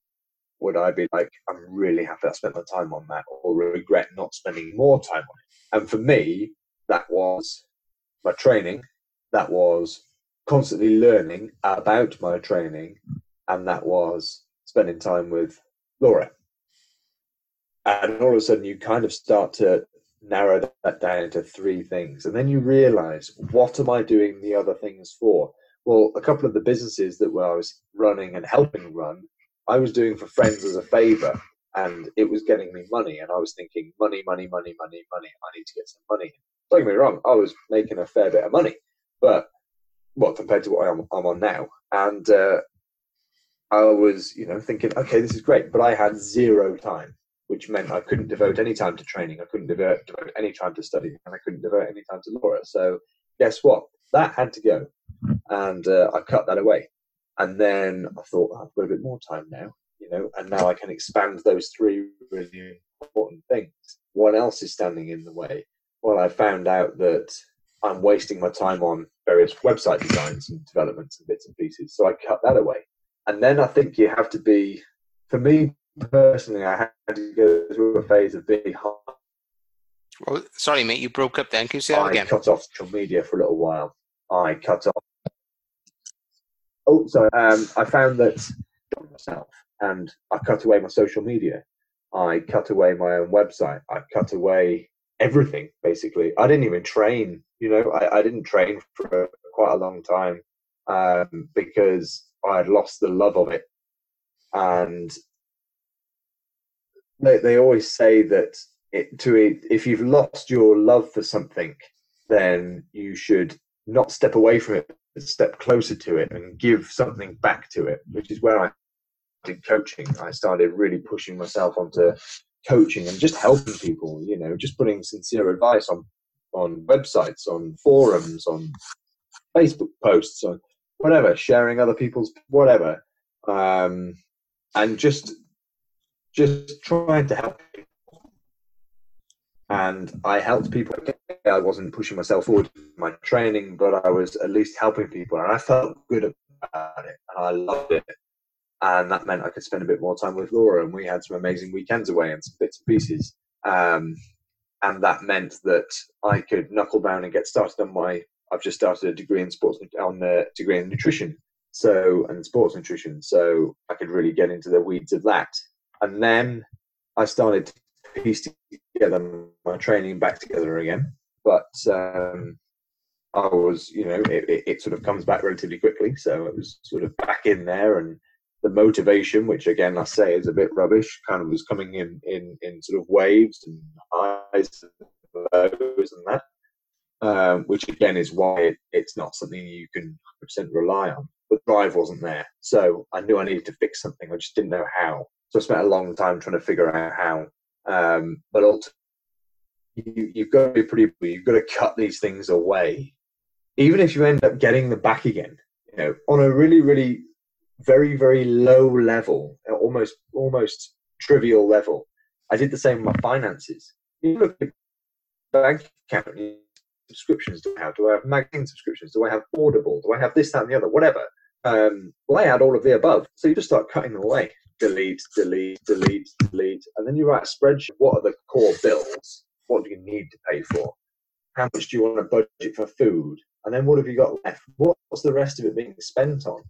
would I be like, I'm really happy I spent my time on that, or regret not spending more time on it? And for me, that was my training. That was constantly learning about my training, and that was spending time with Laura. And all of a sudden, you kind of start to narrow that down into three things. And then you realize, what am I doing the other things for? Well, a couple of the businesses that I was running and helping run, I was doing for friends as a favor, and it was getting me money. And I was thinking, money, money, money, money, money. I need to get some money. Don't get me wrong, I was making a fair bit of money, but well, compared to what I'm, I'm on now. And uh, I was, you know, thinking, okay, this is great, but I had zero time, which meant I couldn't devote any time to training. I couldn't devote, devote any time to study, and I couldn't devote any time to Laura. So guess what? That had to go, and uh, I cut that away. And then I thought, oh, I've got a bit more time now, you know, and now I can expand those three really important things. What else is standing in the way? Well, I found out that I'm wasting my time on various website designs and developments and bits and pieces. So I cut that away. And then I think you have to be, for me personally, I had to go through a phase of being hard. Oh, sorry, mate, you broke up then. Can you say that I again? I cut off social media for a little while. I cut off. Oh, sorry. Um, I found that myself, and I cut away my social media. I cut away my own website. I cut away everything basically. I didn't even train. You know, I, I didn't train for quite a long time um, because I had lost the love of it. And they they always say that it to it, if you've lost your love for something, then you should not step away from it, but step closer to it and give something back to it, which is where I did coaching. I started really pushing myself onto coaching and just helping people, you know, just putting sincere advice on on websites, on forums, on Facebook posts, on whatever, sharing other people's whatever, um, and just just trying to help people. And I helped people. I wasn't pushing myself forward in my training, but I was at least helping people, and I felt good about it, and I loved it. And that meant I could spend a bit more time with Laura, and we had some amazing weekends away and some bits and pieces. Um, and that meant that I could knuckle down and get started on my. I've just started a degree in sports on a degree in nutrition, so and sports nutrition, so I could really get into the weeds of that. And then I started to piece together my training back together again. But um, I was, you know, it, it, it, sort of comes back relatively quickly, so it was sort of back in there, and the motivation, which again I say is a bit rubbish, kind of was coming in in in sort of waves and highs and lows and that. Um, which again is why it, it's not something you can 100% rely on. The drive wasn't there, so I knew I needed to fix something. I just didn't know how. So I spent a long time trying to figure out how. Um, but ultimately, you, you've got to be pretty. You've got to cut these things away, even if you end up getting them back again. You know, on a really, really very, very low level, almost, almost trivial level. I did the same with my finances. You look at bank account subscriptions do I have? Do I have magazine subscriptions? Do I have Audible? Do I have this, that, and the other? Whatever. Um, well, I had all of the above. So you just start cutting them away. Delete, delete, delete, delete. And then you write a spreadsheet. What are the core bills? What do you need to pay for? How much do you want to budget for food? And then what have you got left? What's the rest of it being spent on?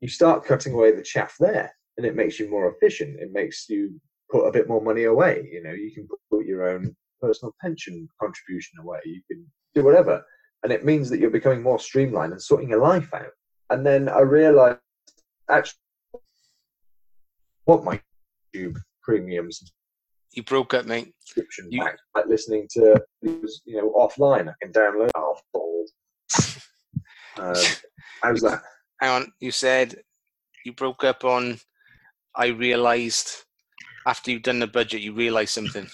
You start cutting away the chaff there, and it makes you more efficient. It makes you put a bit more money away. You know, you can put your own personal pension contribution away. You can do whatever. And it means that you're becoming more streamlined and sorting your life out. And then I realized actually what my YouTube premiums you broke up, mate. Subscription you... back, like listening to you know offline. I can download. Oh, um, *laughs* how's that? Hang on. You said you broke up on. I realised after you've done the budget, you realise something.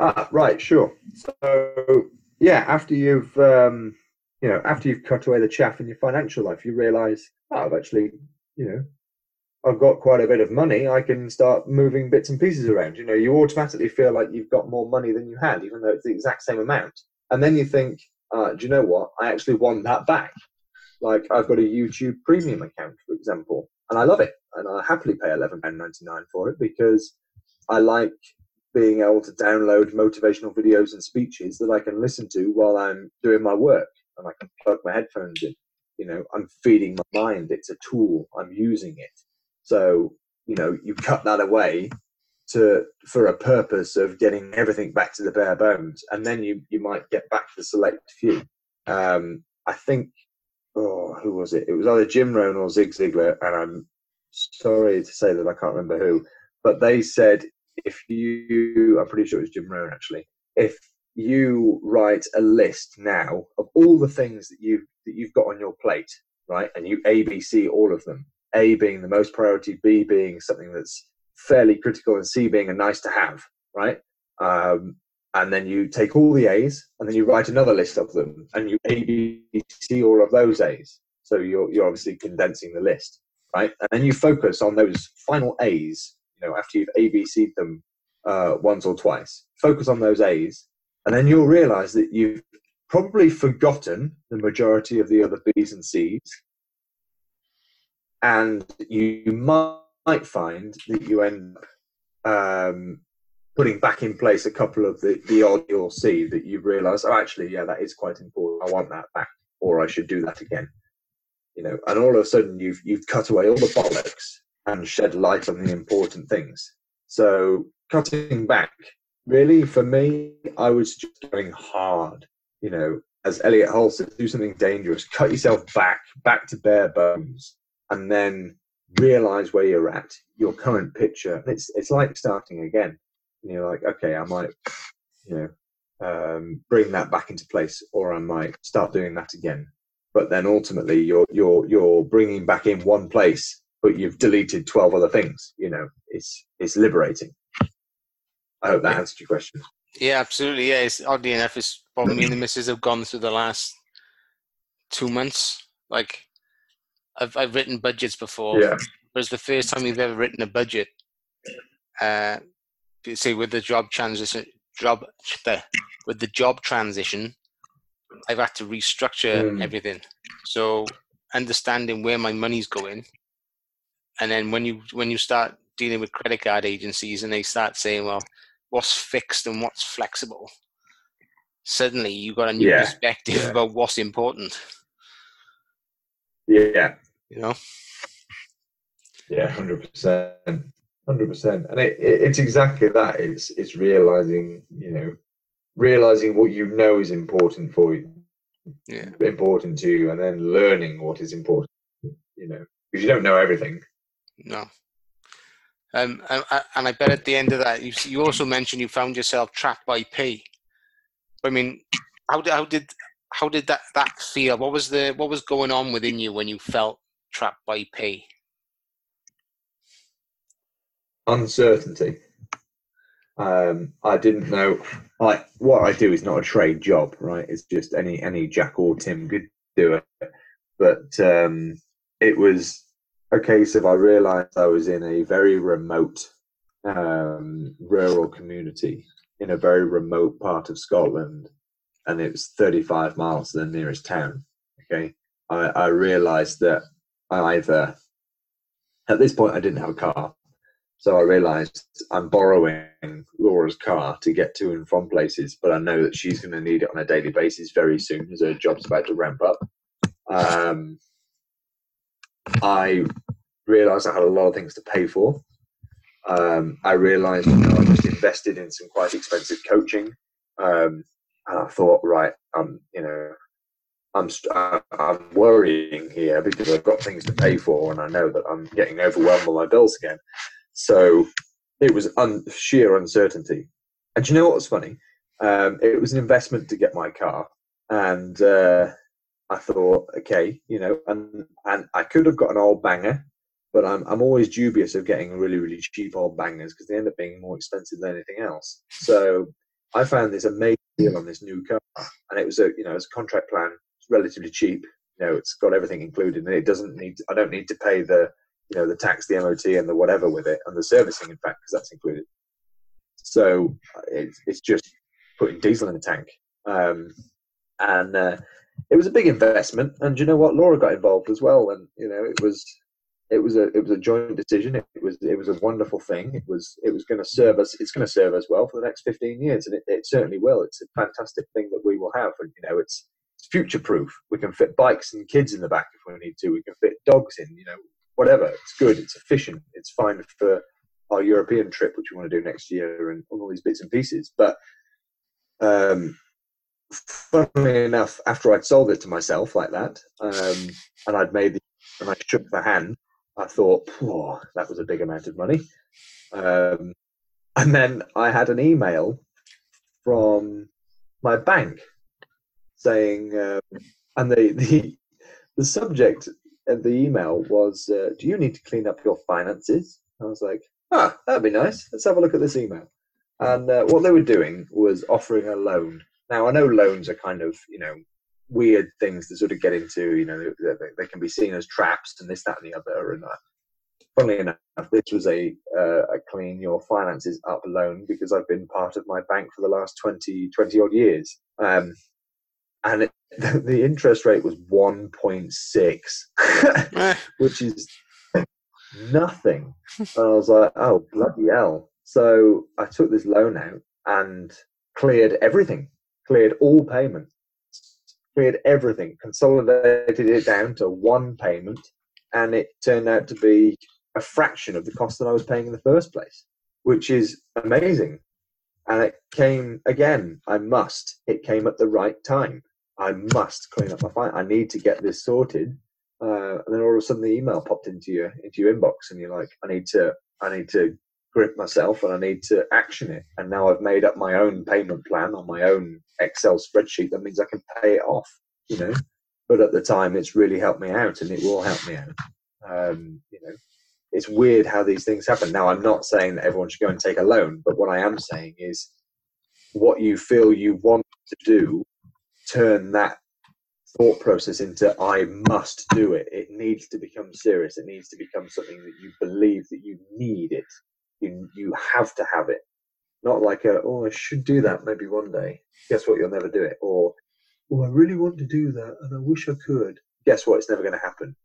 Ah, right, sure. So yeah, after you've um, you know after you've cut away the chaff in your financial life, you realise oh, I've actually you know I've got quite a bit of money. I can start moving bits and pieces around. You know, you automatically feel like you've got more money than you had, even though it's the exact same amount. And then you think, uh, do you know what? I actually want that back. Like I've got a YouTube Premium account, for example, and I love it, and I happily pay eleven pound ninety nine for it because I like being able to download motivational videos and speeches that I can listen to while I'm doing my work and I can plug my headphones in. You know, I'm feeding my mind. It's a tool. I'm using it. So, you know, you cut that away to for a purpose of getting everything back to the bare bones. And then you you might get back to the select few. Um, I think oh, who was it? It was either Jim Rohn or Zig Ziglar, and I'm sorry to say that I can't remember who, but they said if you, I'm pretty sure it was Jim Rohn actually, if you write a list now of all the things that you that you've got on your plate, right, and you ABC all of them, A being the most priority, B being something that's fairly critical, and C being a nice to have, right? Um, and then you take all the A's, and then you write another list of them, and you ABC all of those A's. So you're you're obviously condensing the list, right? And then you focus on those final A's you know, after you've ABC'd them uh, once or twice, focus on those A's, and then you'll realize that you've probably forgotten the majority of the other B's and C's. And you might find that you end up um, putting back in place a couple of the, the odd you'll see that you realize, oh, actually, yeah, that is quite important. I want that back, or I should do that again. You know, and all of a sudden you've you've cut away all the bollocks and shed light on the important things. So cutting back, really for me, I was just going hard. You know, as Elliot Hulse said, do something dangerous, cut yourself back, back to bare bones, and then realize where you're at, your current picture. It's it's like starting again. And you're like, okay, I might, you know, um, bring that back into place, or I might start doing that again. But then ultimately, you're you're you're bringing back in one place, but you've deleted twelve other things. You know, it's it's liberating. I hope that answered your question. Yeah, absolutely. Yeah, it's oddly enough, it's probably *clears throat* me and the missus have gone through the last two months. Like, I've I've written budgets before. Yeah. Whereas the first time you've ever written a budget, uh, say with the job transition, job the, with the job transition, I've had to restructure Mm. everything. So understanding where my money's going, and then when you when you start dealing with credit card agencies and they start saying, well, what's fixed and what's flexible, suddenly you've got a new Yeah, perspective yeah. about what's important. Yeah, You know? yeah, hundred percent, hundred percent, and it, it, it's exactly that. It's it's realizing, you know, realizing what you know is important for you, Yeah. important to you, and then learning what is important. You know, because you don't know everything. No. Um, and, and I bet at the end of that, you, you also mentioned you found yourself trapped by P. I mean, how did how did how did that that feel? What was the what was going on within you when you felt trapped by P? uncertainty. Um, I didn't know. Like what I do is not a trade job, right? It's just any any Jack or Tim could do it. But um, it was a case of I realised I was in a very remote um, rural community in a very remote part of Scotland, and it was 35 miles to the nearest town. Okay, I, I realised that I either at this point I didn't have a car, so I realised I'm borrowing Laura's car to get to and from places, but I know that she's going to need it on a daily basis very soon as her job's about to ramp up. Um, I realised I had a lot of things to pay for. Um, I realised you know, I just invested in some quite expensive coaching, um, and I thought, right, I'm, you know, I'm I'm worrying here because I've got things to pay for, and I know that I'm getting overwhelmed with my bills again. So it was un- sheer uncertainty. And you know what was funny? Um, it was an investment to get my car, and uh, I thought, okay, you know, and and I could have got an old banger, but I'm I'm always dubious of getting really really cheap old bangers because they end up being more expensive than anything else. So I found this amazing deal on this new car, and it was a you know it's a contract plan, it's relatively cheap. You know, it's got everything included, and it doesn't need I don't need to pay the you know the tax, the MOT, and the whatever with it, and the servicing, in fact, because that's included. So it's it's just putting diesel in the tank, um, and uh, it was a big investment. And you know what? Laura got involved as well, and you know it was it was a it was a joint decision. It, was it was a wonderful thing. It was it was going to serve us. It's going to serve us well for the next fifteen years, and it, it certainly will. It's a fantastic thing that we will have, and you know it's it's future proof. We can fit bikes and kids in the back if we need to. We can fit dogs in. You know whatever. It's good. It's efficient. It's fine for our European trip, which we want to do next year, and all these bits and pieces. But um, funnily enough, after I'd sold it to myself like that, um, and I'd made the, and I shook the hand, I thought, "Whoa, that was a big amount of money. Um, and then I had an email from my bank saying, um, and the, the the subject of the email was, uh, "Do you need to clean up your finances?" I was like, "Ah, that'd be nice. Let's have a look at this email." And uh, what they were doing was offering a loan. Now I know loans are kind of you know weird things to sort of get into. You know, they, they can be seen as traps and this, that, and the other. And uh, funnily enough, this was a, uh, a clean your finances up loan because I've been part of my bank for the last 20, 20 odd years. Um, and it, *laughs* the interest rate was 1.6, Eh, *laughs* which is nothing. and I was like, oh, bloody hell. So I took this loan out and cleared everything, cleared all payments, cleared everything, consolidated it down to one payment, and it turned out to be a fraction of the cost that I was paying in the first place, which is amazing. And it came again, I must, it came at the right time. I must clean up my file. I need to get this sorted. Uh, and then all of a sudden the email popped into your into your inbox and you're like, I need to I need to grip myself and I need to action it. And now I've made up my own payment plan on my own Excel spreadsheet. That means I can pay it off, you know. But at the time, it's really helped me out, and it will help me out. Um, you know, it's weird how these things happen. Now, I'm not saying that everyone should go and take a loan, but what I am saying is, what you feel you want to do, turn that thought process into I must do it. It needs to become serious. It needs to become something that you believe that you need it. You you have to have it. Not like a oh I should do that maybe one day. Guess what? You'll never do it. Or oh I really want to do that and I wish I could. Guess what? It's never going to happen.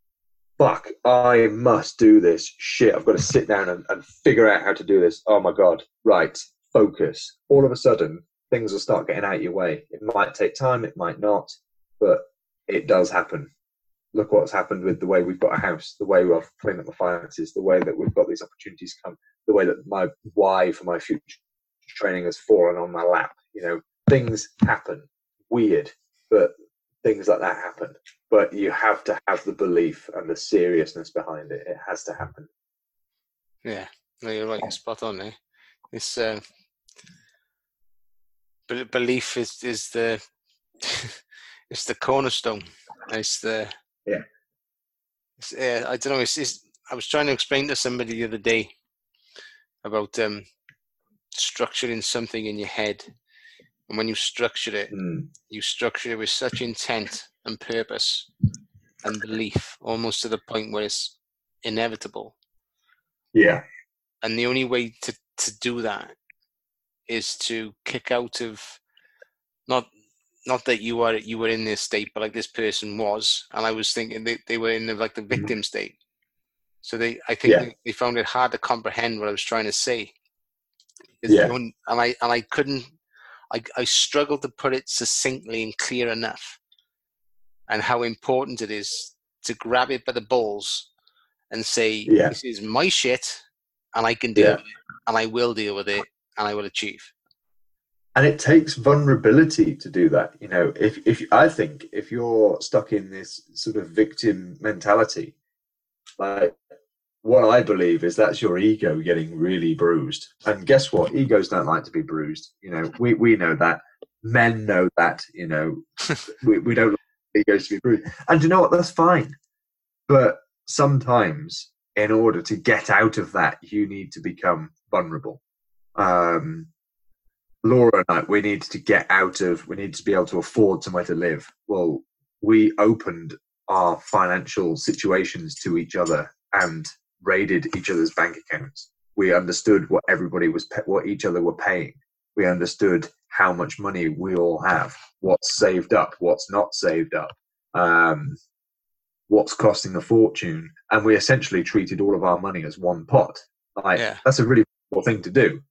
Fuck! I must do this. Shit! I've got to sit down and, and figure out how to do this. Oh my god! Right. Focus. All of a sudden, things will start getting out your way. It might take time. It might not. But it does happen. Look what's happened with the way we've got a house, the way we've cleaned up my finances, the way that we've got these opportunities come, the way that my why for my future training has fallen on my lap. You know, things happen. Weird, but things like that happen. But you have to have the belief and the seriousness behind it. It has to happen. Yeah, no, you're right. You're spot on. Eh? It's uh, belief is is the *laughs* it's the cornerstone. It's the yeah. It's, uh, I don't know. It's, it's, I was trying to explain to somebody the other day about um, structuring something in your head, and when you structure it, mm. you structure it with such intent and purpose and belief, almost to the point where it's inevitable. Yeah. And the only way to to do that is to kick out of not not that you were you were in this state, but like this person was, and I was thinking they, they were in the, like the mm-hmm. victim state. So they, I think yeah. they, they, found it hard to comprehend what I was trying to say. Yeah. and I and I couldn't, I I struggled to put it succinctly and clear enough, and how important it is to grab it by the balls and say, yeah. "This is my shit, and I can deal yeah. with it, and I will deal with it, and I will achieve." and it takes vulnerability to do that you know if if i think if you're stuck in this sort of victim mentality like what i believe is that's your ego getting really bruised. And guess what? Egos don't like to be bruised you know. We we know that. Men know that you know. *laughs* We, we don't like egos to be bruised. And you know what? That's fine. But sometimes in order to get out of that you need to become vulnerable. Um Laura and I, we need to get out of, we need to be able to afford somewhere to live. Well, we opened our financial situations to each other and raided each other's bank accounts. We understood what everybody was, what each other were paying. We understood how much money we all have, what's saved up, what's not saved up, um, what's costing a fortune, and we essentially treated all of our money as one pot. Like yeah. that's a really cool thing to do.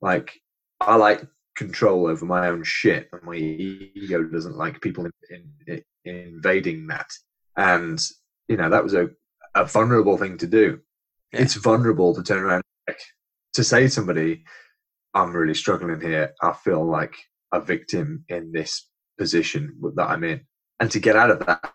Like I like control over my own shit, and my ego doesn't like people in, in, in invading that. And you know that was a, a vulnerable thing to do. Yeah. It's vulnerable to turn around to say to somebody, "I'm really struggling here. I feel like a victim in this position that I'm in," and to get out of that,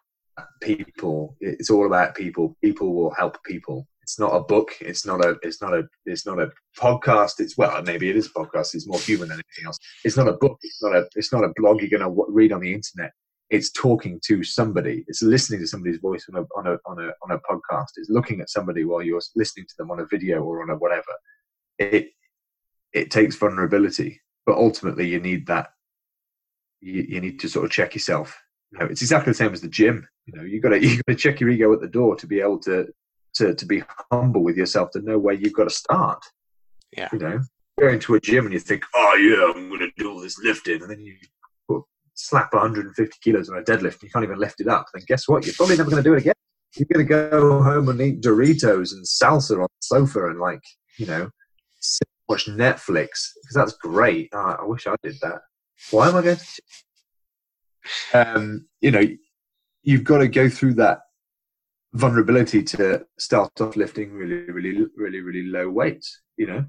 people. It's all about people. People will help people it's not a book it's not a it's not a it's not a podcast it's well maybe it is a podcast it's more human than anything else it's not a book it's not a it's not a blog you're going to read on the internet it's talking to somebody it's listening to somebody's voice on a on a on a on a podcast it's looking at somebody while you're listening to them on a video or on a whatever it it takes vulnerability but ultimately you need that you, you need to sort of check yourself you know it's exactly the same as the gym you know you got to *laughs* you got to check your ego at the door to be able to to, to be humble with yourself to know where you've got to start. Yeah. You know, go into a gym and you think, oh, yeah, I'm going to do all this lifting. And then you slap 150 kilos on a deadlift and you can't even lift it up. Then guess what? You're probably never going to do it again. You're going to go home and eat Doritos and salsa on the sofa and, like, you know, watch Netflix because that's great. Oh, I wish I did that. Why am I going to? Um, you know, you've got to go through that vulnerability to start off lifting really, really, really, really low weights. You know,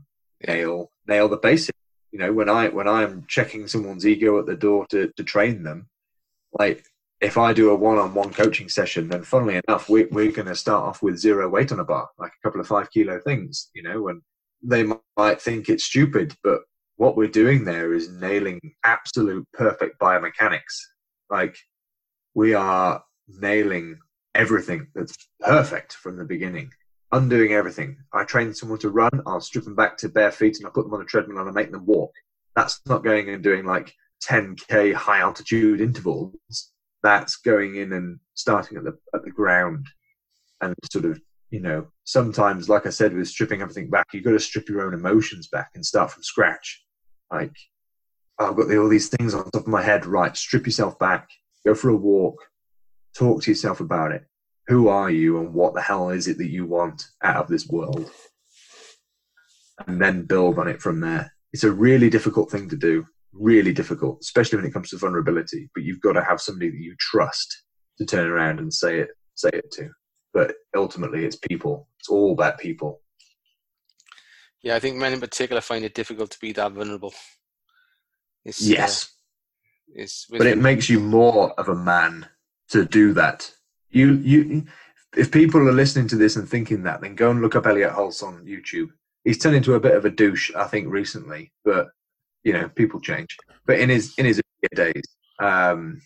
nail nail the basics. You know, when I when I'm checking someone's ego at the door to to train them, like if I do a one-on-one coaching session, then funnily enough, we, we're going to start off with zero weight on a bar, like a couple of five kilo things, you know, and they might think it's stupid, but what we're doing there is nailing absolute perfect biomechanics. Like we are nailing everything that's perfect from the beginning, undoing everything. I train someone to run, I'll strip them back to bare feet and I put them on a treadmill and I make them walk. That's not going and doing like 10k high altitude intervals. That's going in and starting at the at the ground and sort of you know sometimes like I said with stripping everything back, you've got to strip your own emotions back and start from scratch. Like I've got all these things on top of my head. Right, strip yourself back, go for a walk, talk to yourself about it. Who are you, and what the hell is it that you want out of this world? And then build on it from there. It's a really difficult thing to do, really difficult, especially when it comes to vulnerability. But you've got to have somebody that you trust to turn around and say it, say it to. But ultimately, it's people. It's all about people. Yeah, I think men in particular find it difficult to be that vulnerable. It's, uh, yes. Uh, it's but it makes you more of a man to do that. You you if people are listening to this and thinking that, then go and look up Elliot Hulse on YouTube. He's turned into a bit of a douche, I think, recently, but you know, people change. But in his in his days, um,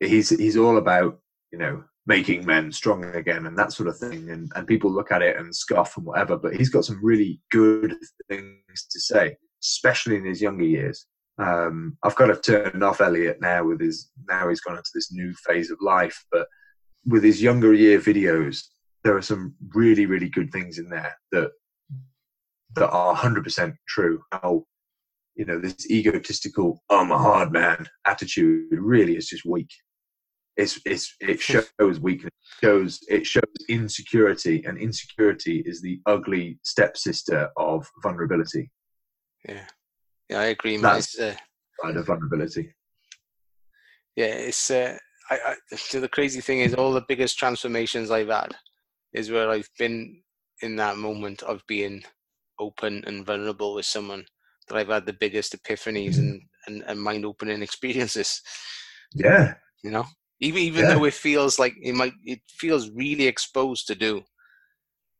he's he's all about you know making men strong again and that sort of thing. And and people look at it and scoff and whatever, but he's got some really good things to say, especially in his younger years. Um, I've kind of turned off Elliot now with his now he's gone into this new phase of life, but with his younger year videos, there are some really really good things in there that that are 100% true. How you know this egotistical "I'm a hard man" attitude really is just weak. It's it's it shows weakness. It shows it shows insecurity, and insecurity is the ugly stepsister of vulnerability. Yeah. Yeah, I agree. That's uh, kind of vulnerability. Yeah, it's. Uh, I, I, so the crazy thing is, all the biggest transformations I've had is where I've been in that moment of being open and vulnerable with someone that I've had the biggest epiphanies and, and, and mind opening experiences. Yeah. You know, even even yeah. though it feels like it might, it feels really exposed to do.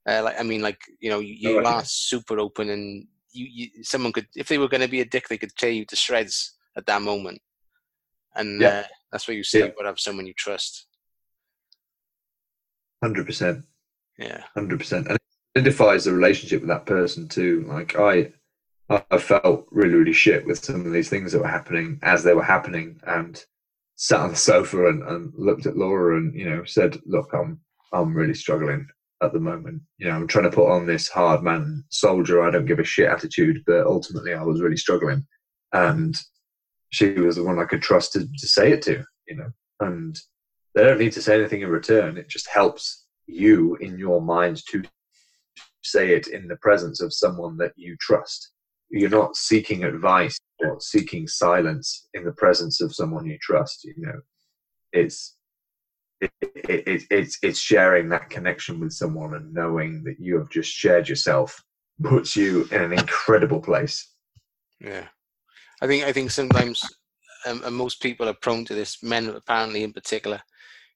Uh, like I mean, like you know, you, you oh, are super open and you, you someone could if they were going to be a dick, they could tear you to shreds at that moment, and yeah. uh, that's where you say yeah. you would have someone you trust. Hundred percent. Yeah. Hundred percent, and it identifies the relationship with that person too. Like I, I felt really really shit with some of these things that were happening as they were happening, and sat on the sofa and, and looked at Laura and you know said, "Look, I'm I'm really struggling at the moment. You know, I'm trying to put on this hard man soldier, I don't give a shit attitude, but ultimately I was really struggling. And she was the one I could trust to, to say it to, you know. And they don't need to say anything in return. It just helps you in your mind to say it in the presence of someone that you trust. You're not seeking advice or seeking silence in the presence of someone you trust, you know. It's it, it, it's it's sharing that connection with someone and knowing that you have just shared yourself puts you in an incredible place. Yeah, I think I think sometimes, um, and most people are prone to this. Men, apparently, in particular,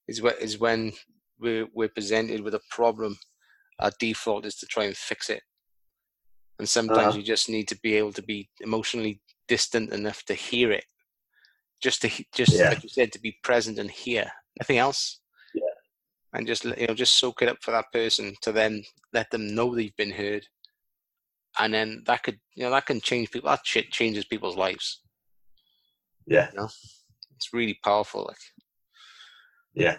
is when we're we're presented with a problem. Our default is to try and fix it, and sometimes uh-huh. you just need to be able to be emotionally distant enough to hear it, just to just yeah. like you said, to be present and hear nothing else. Yeah. And just you know, just soak it up for that person to then let them know they've been heard, and then that could you know that can change people. That shit changes people's lives. Yeah. You know? It's really powerful. Like. Yeah.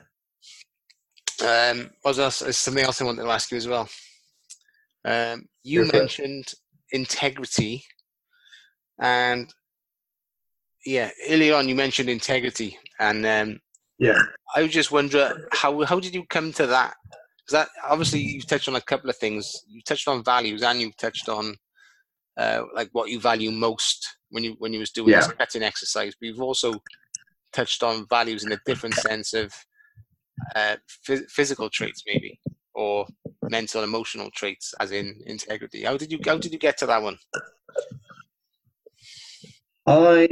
Um, was else? There's something else I wanted to ask you as well. Um, you You're mentioned integrity, and yeah, earlier on you mentioned integrity, and um, yeah. I was just wondering how how did you come to that? Because that obviously you've touched on a couple of things. You touched on values, and you've touched on uh, like what you value most when you when you was doing yeah. this exercise. But you've also touched on values in a different sense of uh, physical traits, maybe, or mental, emotional traits, as in integrity. How did you how did you get to that one? I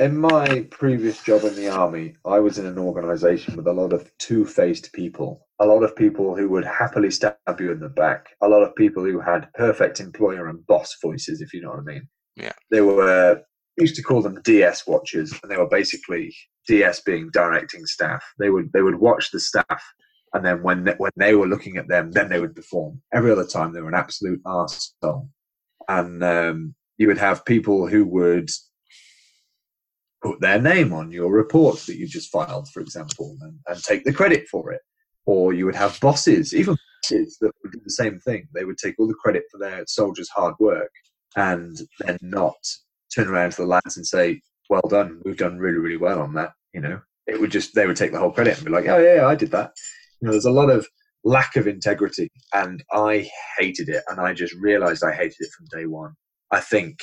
in my previous job in the army, I was in an organization with a lot of two faced people. a lot of people who would happily stab you in the back, a lot of people who had perfect employer and boss voices, if you know what I mean. Yeah. They were used to call them DS watchers, and they were basically DS being directing staff. They would they would watch the staff, and then when they, when they were looking at them, then they would perform. Every other time, they were an absolute arsehole. And um, you would have people who would put their name on your report that you just filed, for example, and, and take the credit for it. Or you would have bosses, even bosses that would do the same thing. They would take all the credit for their soldiers' hard work and then not turn around to the lads and say, "Well done, we've done really, really well on that." You know, it would just they would take the whole credit and be like, "Oh yeah, I did that." You know, there's a lot of lack of integrity, and I hated it, and I just realised I hated it from day one. I think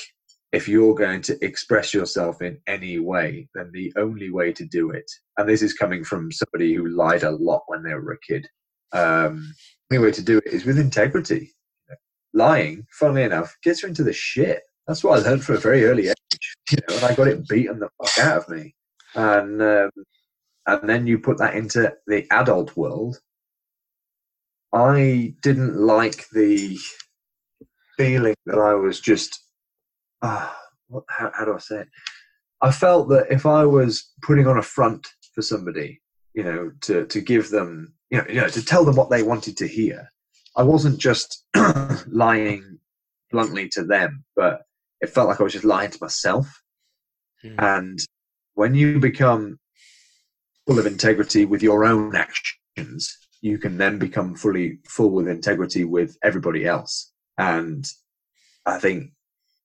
if you're going to express yourself in any way, then the only way to do it, and this is coming from somebody who lied a lot when they were a kid, um, the only way to do it is with integrity. Lying, funnily enough, gets you into the shit. That's what I learned from a very early age, you know, and I got it beaten the fuck out of me. And um, and then you put that into the adult world. I didn't like the feeling that I was just ah, what, how, how do I say it? I felt that if I was putting on a front for somebody, you know, to to give them, you know, you know, to tell them what they wanted to hear, I wasn't just *clears throat* lying bluntly to them, but it felt like I was just lying to myself. Hmm. And when you become full of integrity with your own actions, you can then become fully full with integrity with everybody else. And I think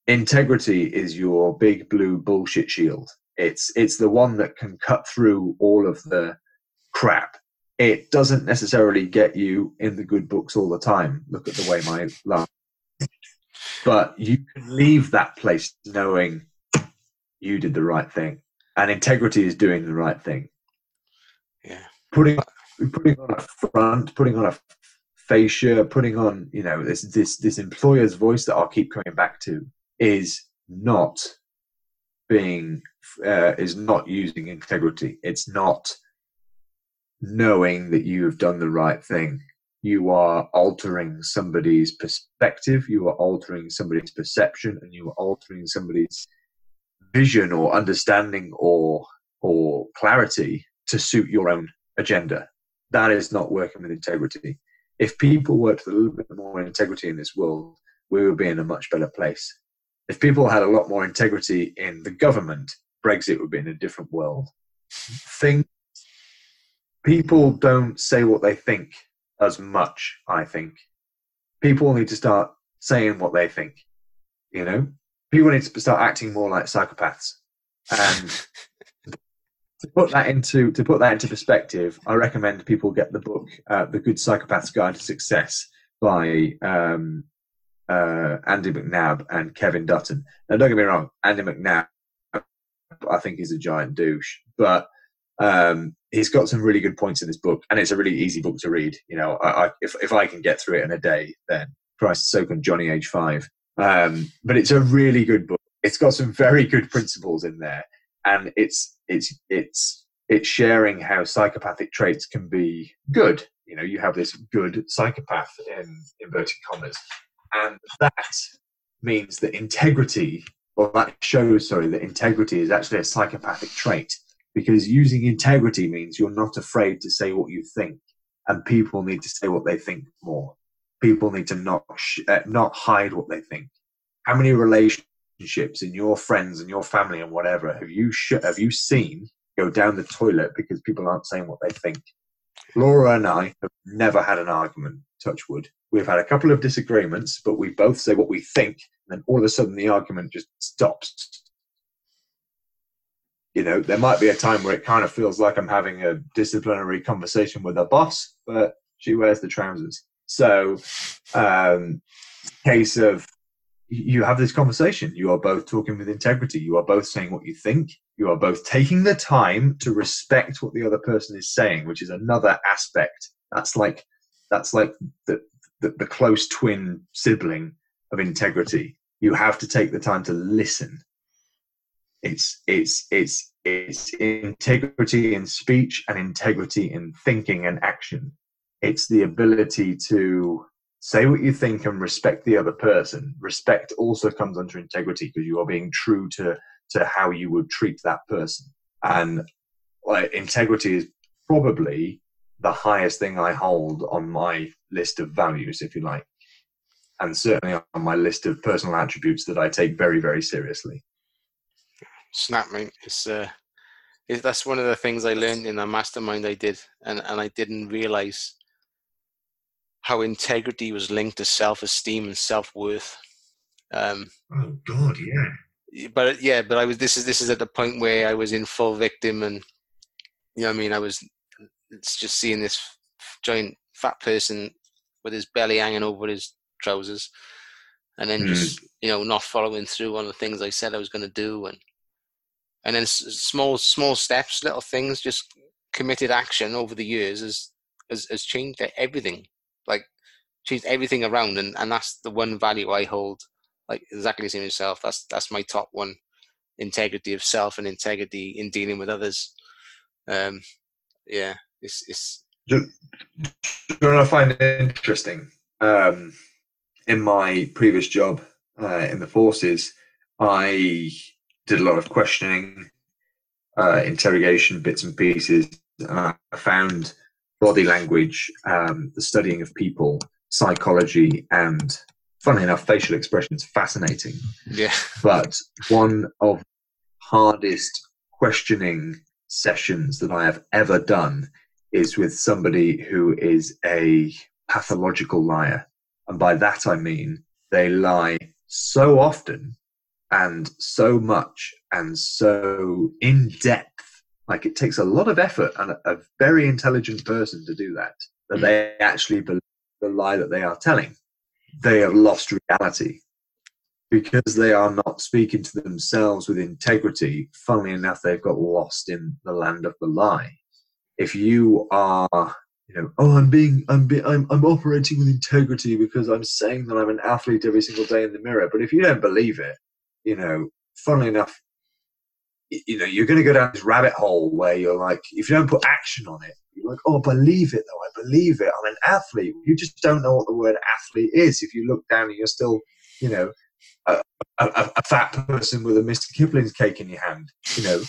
integrity is your big blue bullshit shield. It's it's the one that can cut through all of the crap. It doesn't necessarily get you in the good books all the time. Look at the way my last but you can leave that place knowing you did the right thing and integrity is doing the right thing Yeah. putting putting on a front putting on a fascia putting on you know this this this employer's voice that i'll keep coming back to is not being uh, is not using integrity it's not knowing that you have done the right thing you are altering somebody's perspective, you are altering somebody's perception, and you are altering somebody's vision or understanding or or clarity to suit your own agenda. That is not working with integrity. If people worked with a little bit more integrity in this world, we would be in a much better place. If people had a lot more integrity in the government, Brexit would be in a different world. Things people don't say what they think as much, I think. People need to start saying what they think. You know? People need to start acting more like psychopaths. And to put that into to put that into perspective, I recommend people get the book uh, "The Good Psychopath's Guide to Success" by um, uh, Andy McNab and Kevin Dutton. Now, don't get me wrong, Andy McNab, I think, he's a giant douche, but um, he's got some really good points in this book, and it's a really easy book to read. You know, I, I, if if I can get through it in a day, then Christ, so can Johnny Age Five. Um, but it's a really good book. It's got some very good principles in there, and it's it's it's it's sharing how psychopathic traits can be good. You know, you have this good psychopath in inverted commas, and that means that integrity, or that shows, sorry, that integrity is actually a psychopathic trait because using integrity means you're not afraid to say what you think, and people need to say what they think more. People need to not sh- uh, not hide what they think. How many relationships in your friends and your family and whatever have you sh- have you seen go down the toilet because people aren't saying what they think? Laura and I have never had an argument. Touch wood. We've had a couple of disagreements, but we both say what we think, and then all of a sudden the argument just stops you know, there might be a time where it kind of feels like I'm having a disciplinary conversation with a boss, but she wears the trousers. So, um, case of you have this conversation. You are both talking with integrity. You are both saying what you think. You are both taking the time to respect what the other person is saying, which is another aspect. That's like that's like the the, the close twin sibling of integrity. You have to take the time to listen it's it's it's it's integrity in speech and integrity in thinking and action. it's the ability to say what you think and respect the other person. Respect also comes under integrity because you are being true to to how you would treat that person. And like, integrity is probably the highest thing I hold on my list of values, if you like, and certainly on my list of personal attributes that I take very, very seriously. Snap, mate. It's uh, it, that's one of the things I learned in the mastermind I did, and and I didn't realize how integrity was linked to self-esteem and self-worth. Um, oh God, yeah. But yeah, but I was. This is this is at the point where I was in full victim, and you know, I mean, I was it's just seeing this giant fat person with his belly hanging over his trousers, and then mm. just you know not following through on the things I said I was going to do, and and then small small steps, little things, just committed action over the years has has, has changed everything like changed everything around and, and that's the one value I hold like exactly the same as yourself. That's that's my top one. Integrity of self and integrity in dealing with others. Um yeah, it's it's do, know I find it interesting? Um in my previous job uh, in the forces, I did a lot of questioning, uh, interrogation, bits and pieces, and I found body language, um, the studying of people, psychology, and funnily enough, facial expressions fascinating. Yeah. But one of hardest questioning sessions that I have ever done is with somebody who is a pathological liar. And by that I mean they lie so often and so much and so in depth like it takes a lot of effort and a, very intelligent person to do that. That mm. they actually believe the lie that they are telling. They have lost reality because they are not speaking to themselves with integrity. Funnily enough, they've got lost in the land of the lie. If you are, you know, oh, I'm being, I'm, be, I'm, I'm operating with integrity because I'm saying that I'm an athlete every single day in the mirror. But if you don't believe it, you know, funnily enough, you know, you're going to go down this rabbit hole where you're like, if you don't put action on it, you're like, oh, believe it though. I believe it. I'm an athlete. You just don't know what the word athlete is. If you look down and you're still, you know, a, a, a fat person with a Mr. Kipling's cake in your hand, you know,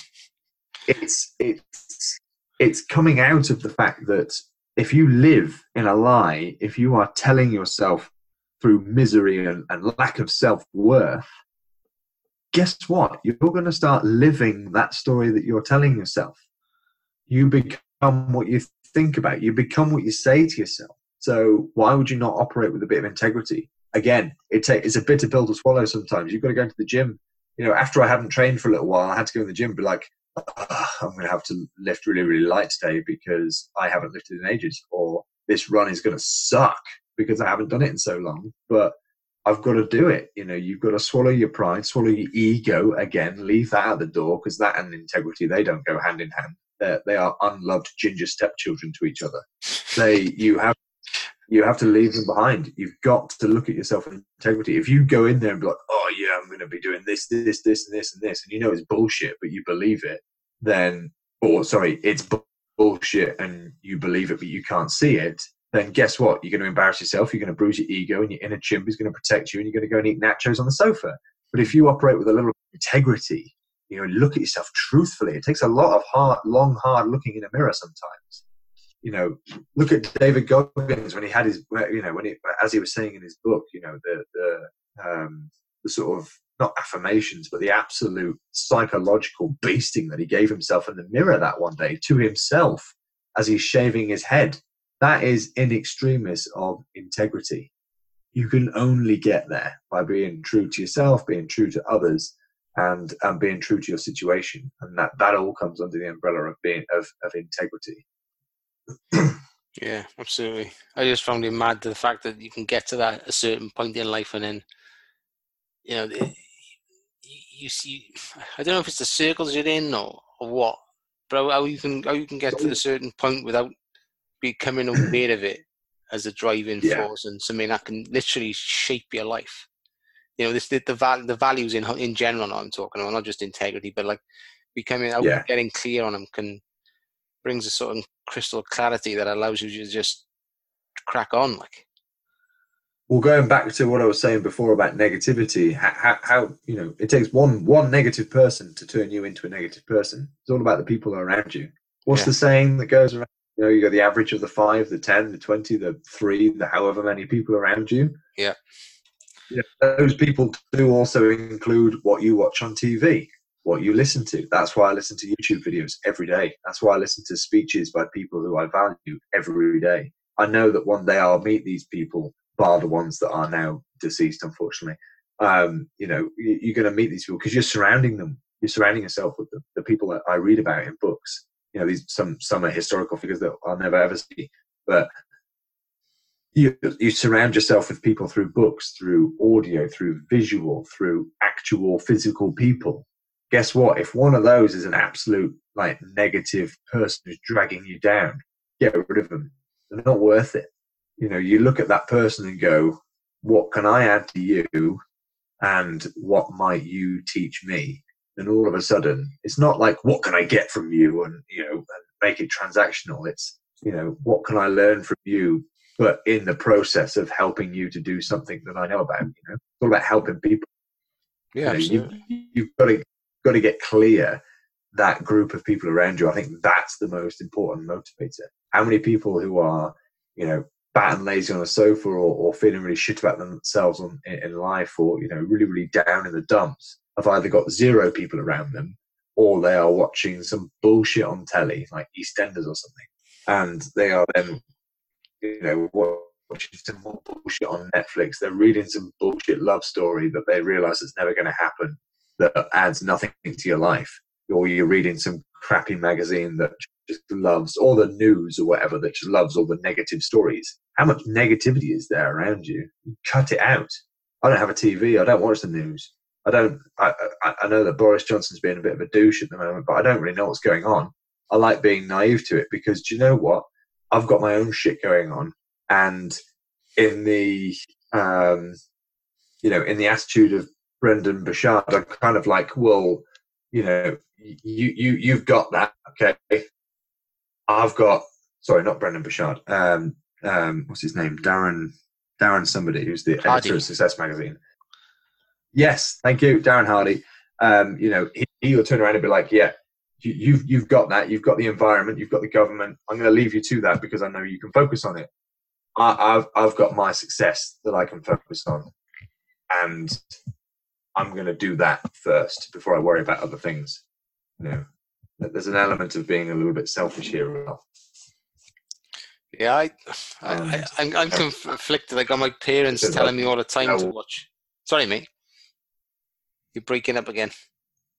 it's it's it's coming out of the fact that if you live in a lie, if you are telling yourself through misery and, and lack of self worth guess what? You're going to start living that story that you're telling yourself. You become what you think about. You become what you say to yourself. So why would you not operate with a bit of integrity? Again, it takes it's a bitter pill to swallow. Sometimes you've got to go into the gym. You know, after I hadn't trained for a little while, I had to go in the gym. And be like, *sighs* I'm going to have to lift really, really light today because I haven't lifted in ages, or this run is going to suck because I haven't done it in so long. But I've got to do it. You know, you've got to swallow your pride, swallow your ego again, leave that at the door because that and integrity they don't go hand in hand. They're, they are unloved ginger stepchildren to each other. They you have you have to leave them behind. You've got to look at yourself with integrity. If you go in there and be like, "Oh yeah, I'm going to be doing this, this, this, and this, and this," and you know it's bullshit, but you believe it, then, or sorry, it's bullshit and you believe it, but you can't see it, then guess what? You're going to embarrass yourself. You're going to bruise your ego, and your inner chimp is going to protect you, and you're going to go and eat nachos on the sofa. But if you operate with a little integrity, you know, look at yourself truthfully. It takes a lot of hard, long, hard looking in a mirror sometimes. You know, look at David Goggins when he had his, you know, when he, as he was saying in his book, you know, the the um, the sort of not affirmations, but the absolute psychological beasting that he gave himself in the mirror that one day to himself as he's shaving his head that is in extremis of integrity. You can only get there by being true to yourself, being true to others, and and being true to your situation. And that that all comes under the umbrella of being of of integrity. *clears throat* yeah, absolutely. I just found it mad the fact that you can get to that a certain point in life, and then you know you see. *sighs* I don't know if it's the circles you're in or, or what, but how you can how you can get to a certain point without becoming aware of it as a driving yeah. force and something that can literally shape your life. You know, this the the, val- the values in in general. I'm talking about not just integrity, but like becoming yeah. getting clear on them can brings a sort of crystal clarity that allows you to just crack on. Like, well, going back to what I was saying before about negativity, how, how, you know it takes one one negative person to turn you into a negative person. It's all about the people around you. What's Yeah. the saying that goes around? You know, you got the average of the five, the ten, the twenty, the three, the however many people around you. Yeah. Yeah, those people do also include what you watch on TV, what you listen to. That's why I listen to YouTube videos every day. That's why I listen to speeches by people who I value every day. I know that one day I'll meet these people, bar the ones that are now deceased, unfortunately. Um, you know, you- you're going to meet these people because you're surrounding them. You're surrounding yourself with them. The people that I read about in books. You know, these some some are historical figures that I'll never ever see, but you you surround yourself with people through books, through audio, through visual, through actual physical people. Guess what? If one of those is an absolute like negative person who's dragging you down, get rid of them. They're not worth it. You know, you look at that person and go, "What can I add to you?" and what might you teach me? And all of a sudden, it's not like what can I get from you and you know make it transactional. It's you know what can I learn from you, but in the process of helping you to do something that I know about. You know, it's all about helping people. yeah, You know, absolutely. you, you've got to got to get clear that group of people around you. I think that's the most important motivator. How many people who are you know fat and lazy on a sofa or, or feeling really shit about themselves on, in, in life or you know really really down in the dumps have either got zero people around them or they are watching some bullshit on telly like EastEnders or something and they are then you know watching some more bullshit on Netflix. They're reading some bullshit love story that they realise is never going to happen that adds nothing to your life, or you're reading some crappy magazine that just loves all the news or whatever that just loves all the negative stories. How much negativity is there around you? Cut it out. I don't have a TV. I don't watch the news. I don't. I, I, I know that Boris Johnson's being a bit of a douche at the moment, but I don't really know what's going on. I like being naive to it because do you know what? I've got my own shit going on, and in the um, you know, in the attitude of Brendon Burchard, I'm kind of like, well, you know, you you you've got that, okay? I've got sorry, not Brendon Burchard. Um, um, what's his name? Darren Darren somebody who's the Hardy. editor of Success Magazine. Yes, thank you, Darren Hardy. Um, you know, he, he will turn around and be like, yeah, you, you've you've got that. You've got the environment. You've got the government. I'm going to leave you to that because I know you can focus on it. I, I've I've got my success that I can focus on, and I'm going to do that first before I worry about other things. You know, there's an element of being a little bit selfish here. Yeah, I, I, Um, I I'm, I'm conflicted. I got my parents telling me all the time to watch. Sorry, mate. You're breaking up again.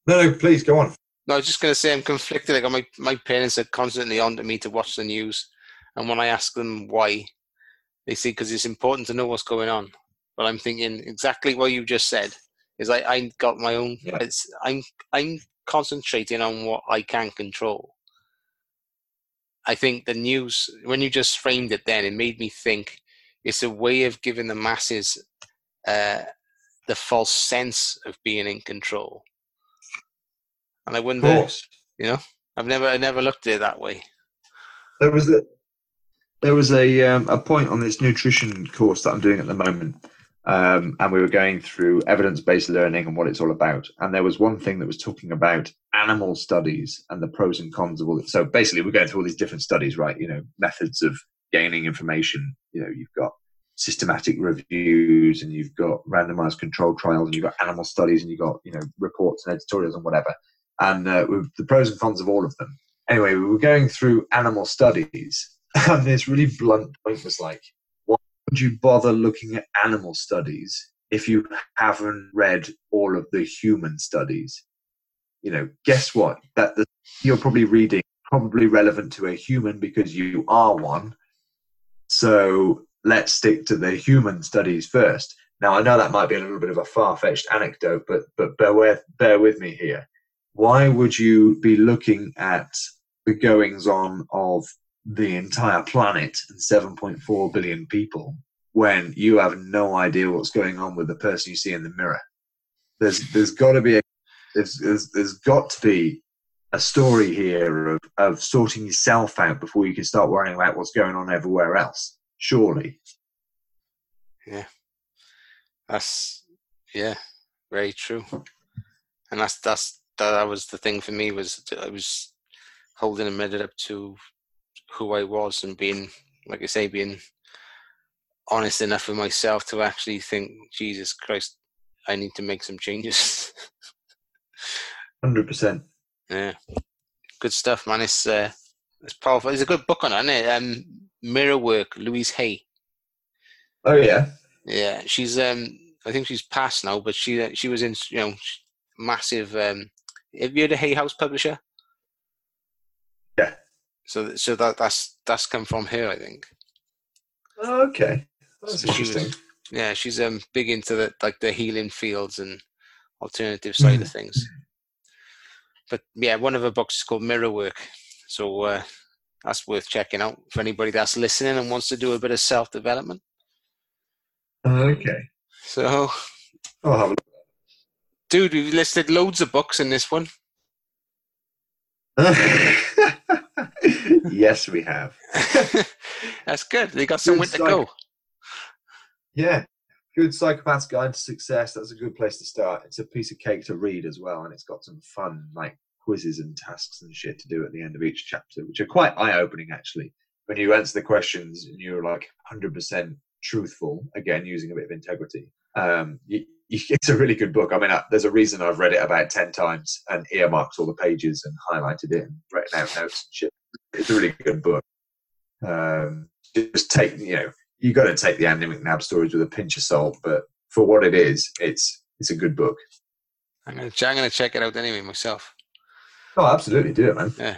No, no, please go on. No, I was just going to say I'm conflicted. I got my, my parents are constantly on to me to watch the news. And when I ask them why, they say because it's important to know what's going on. But I'm thinking exactly what you just said is I, I got my own, Yeah. it's, I'm, I'm concentrating on what I can control. I think the news, when you just framed it then, it made me think it's a way of giving the masses uh, the false sense of being in control. And I Of you know, I've never, I never looked at it that way. there was a there was a um, a point on this nutrition course that I'm doing at the moment, um, and we were going through evidence based learning and what it's all about. And there was one thing that was talking about animal studies and the pros and cons of all it. So basically, we're going through all these different studies, right? You know, methods of gaining information. You know, you've got systematic reviews and you've got randomized control trials and you've got animal studies and you've got you know reports and editorials and whatever and uh, the pros and cons of all of them anyway, we were going through animal studies, *laughs* and this really blunt point was like, would you bother looking at animal studies if you haven't read all of the human studies? You know, guess what? That the, you're probably reading probably relevant to a human because you are one. So let's stick to the human studies first. Now I know that might be a little bit of a far-fetched anecdote, but but bear with bear with me here why would you be looking at the goings on of the entire planet and 7.4 billion people when you have no idea what's going on with the person you see in the mirror? There's there's got to be a there's, there's there's got to be a story here of, of sorting yourself out before you can start worrying about what's going on everywhere else. surely. Yeah. That's yeah, very true. And that's that's that was the thing for me was I was holding a minute up to who I was and being like I say, being honest enough with myself to actually think, Jesus Christ, I need to make some changes. Hundred percent. *laughs* yeah. Good stuff, man. It's uh, it's powerful. It's a good book on it, isn't it? Um Mirror Work, Louise Hay. Oh yeah. Yeah, she's um I think she's passed now, but she uh, she was in you know massive. Um, have you heard of Hay House Publisher? Yeah. So so that that's that's come from her, I think. Okay. That's So she was- Yeah, she's um big into the like the healing fields and alternative side of things. But yeah, one of her books is called Mirror Work, so uh, that's worth checking out for anybody that's listening and wants to do a bit of self development. Okay. So, I'll have dude, we've listed loads of books in this one. *laughs* yes, we have. *laughs* that's good. They got somewhere to go. Yeah. Good Psychopath's Guide to Success. That's a good place to start. It's a piece of cake to read as well, and it's got some fun like quizzes and tasks and shit to do at the end of each chapter, which are quite eye-opening actually. When you answer the questions and you're like 100% truthful, again using a bit of integrity. Um, you, you, *laughs* it's a really good book. I mean, I, there's a reason I've read it about 10 times and earmarked all the pages and highlighted it and written out notes and shit. It's a really good book. Um, just take, you know, you got to take the Andy McNab stories with a pinch of salt, but for what it is, it's it's a good book. I'm gonna, I'm gonna check it out anyway myself. Oh, absolutely, do it, man. Yeah.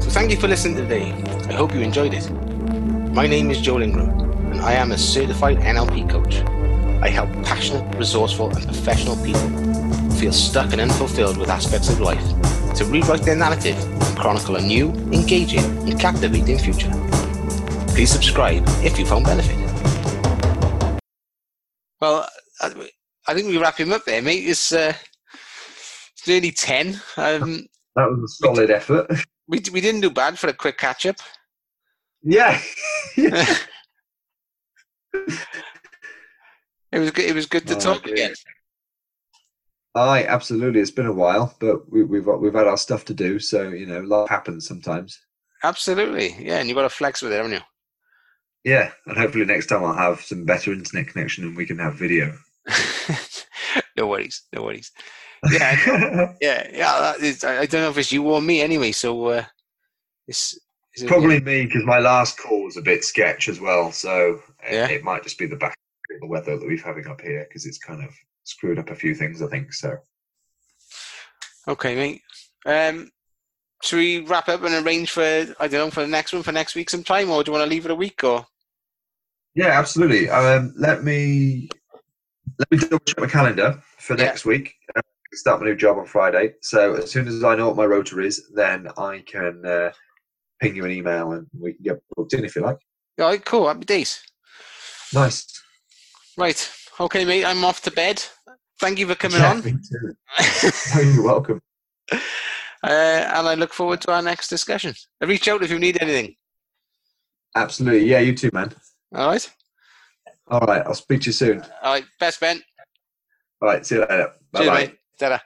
So thank you for listening today. I hope you enjoyed it. My name is Joel Ingram, and I am a certified NLP coach. I help passionate, resourceful, and professional people feel stuck and unfulfilled with aspects of life to rewrite their narrative and chronicle a new, engaging, and captivating future. Please subscribe if you found benefit. Well, I, I think we wrap him up there, mate. It's, uh, it's nearly 10. Um, That was a solid effort. we, we didn't do bad for a quick catch up. Yeah. *laughs* It was good. It was good to Oh, talk dear. again. Aye, absolutely. It's been a while, but we, we've we've had our stuff to do, so you know, life happens sometimes. Absolutely, yeah. And you've got to flex with it, haven't you? Yeah, and hopefully next time I'll have some better internet connection and we can have video. *laughs* no worries, no worries. Yeah, *laughs* yeah, yeah. Is, I don't know if it's you or me anyway. So uh, it's, it's Probably me because my last call was a bit sketch as well, so it, Yeah. it might just be the back of the weather that we've having up here because it's kind of screwed up a few things. I think so. okay, mate. Um, should we wrap up and arrange for I don't know for the next one for next week sometime, or do you want to leave it a week or? Yeah, absolutely. Um, let me let me double check my calendar for Yeah. next week. Uh, I start my new job on Friday, so as soon as I know what my rota is, then I can uh, ping you an email and we can get booked in if you like. All right, cool. Happy days. Nice. Right. Okay, mate. I'm off to bed. Thank you for coming Yeah, on. Oh, you're welcome. *laughs* uh, and I look forward to our next discussion. Reach out if you need anything. Absolutely. Yeah, you too, man. All right. All right. I'll speak to you soon. All right. Best Ben. All right. See you later. Bye bye. Ta-da.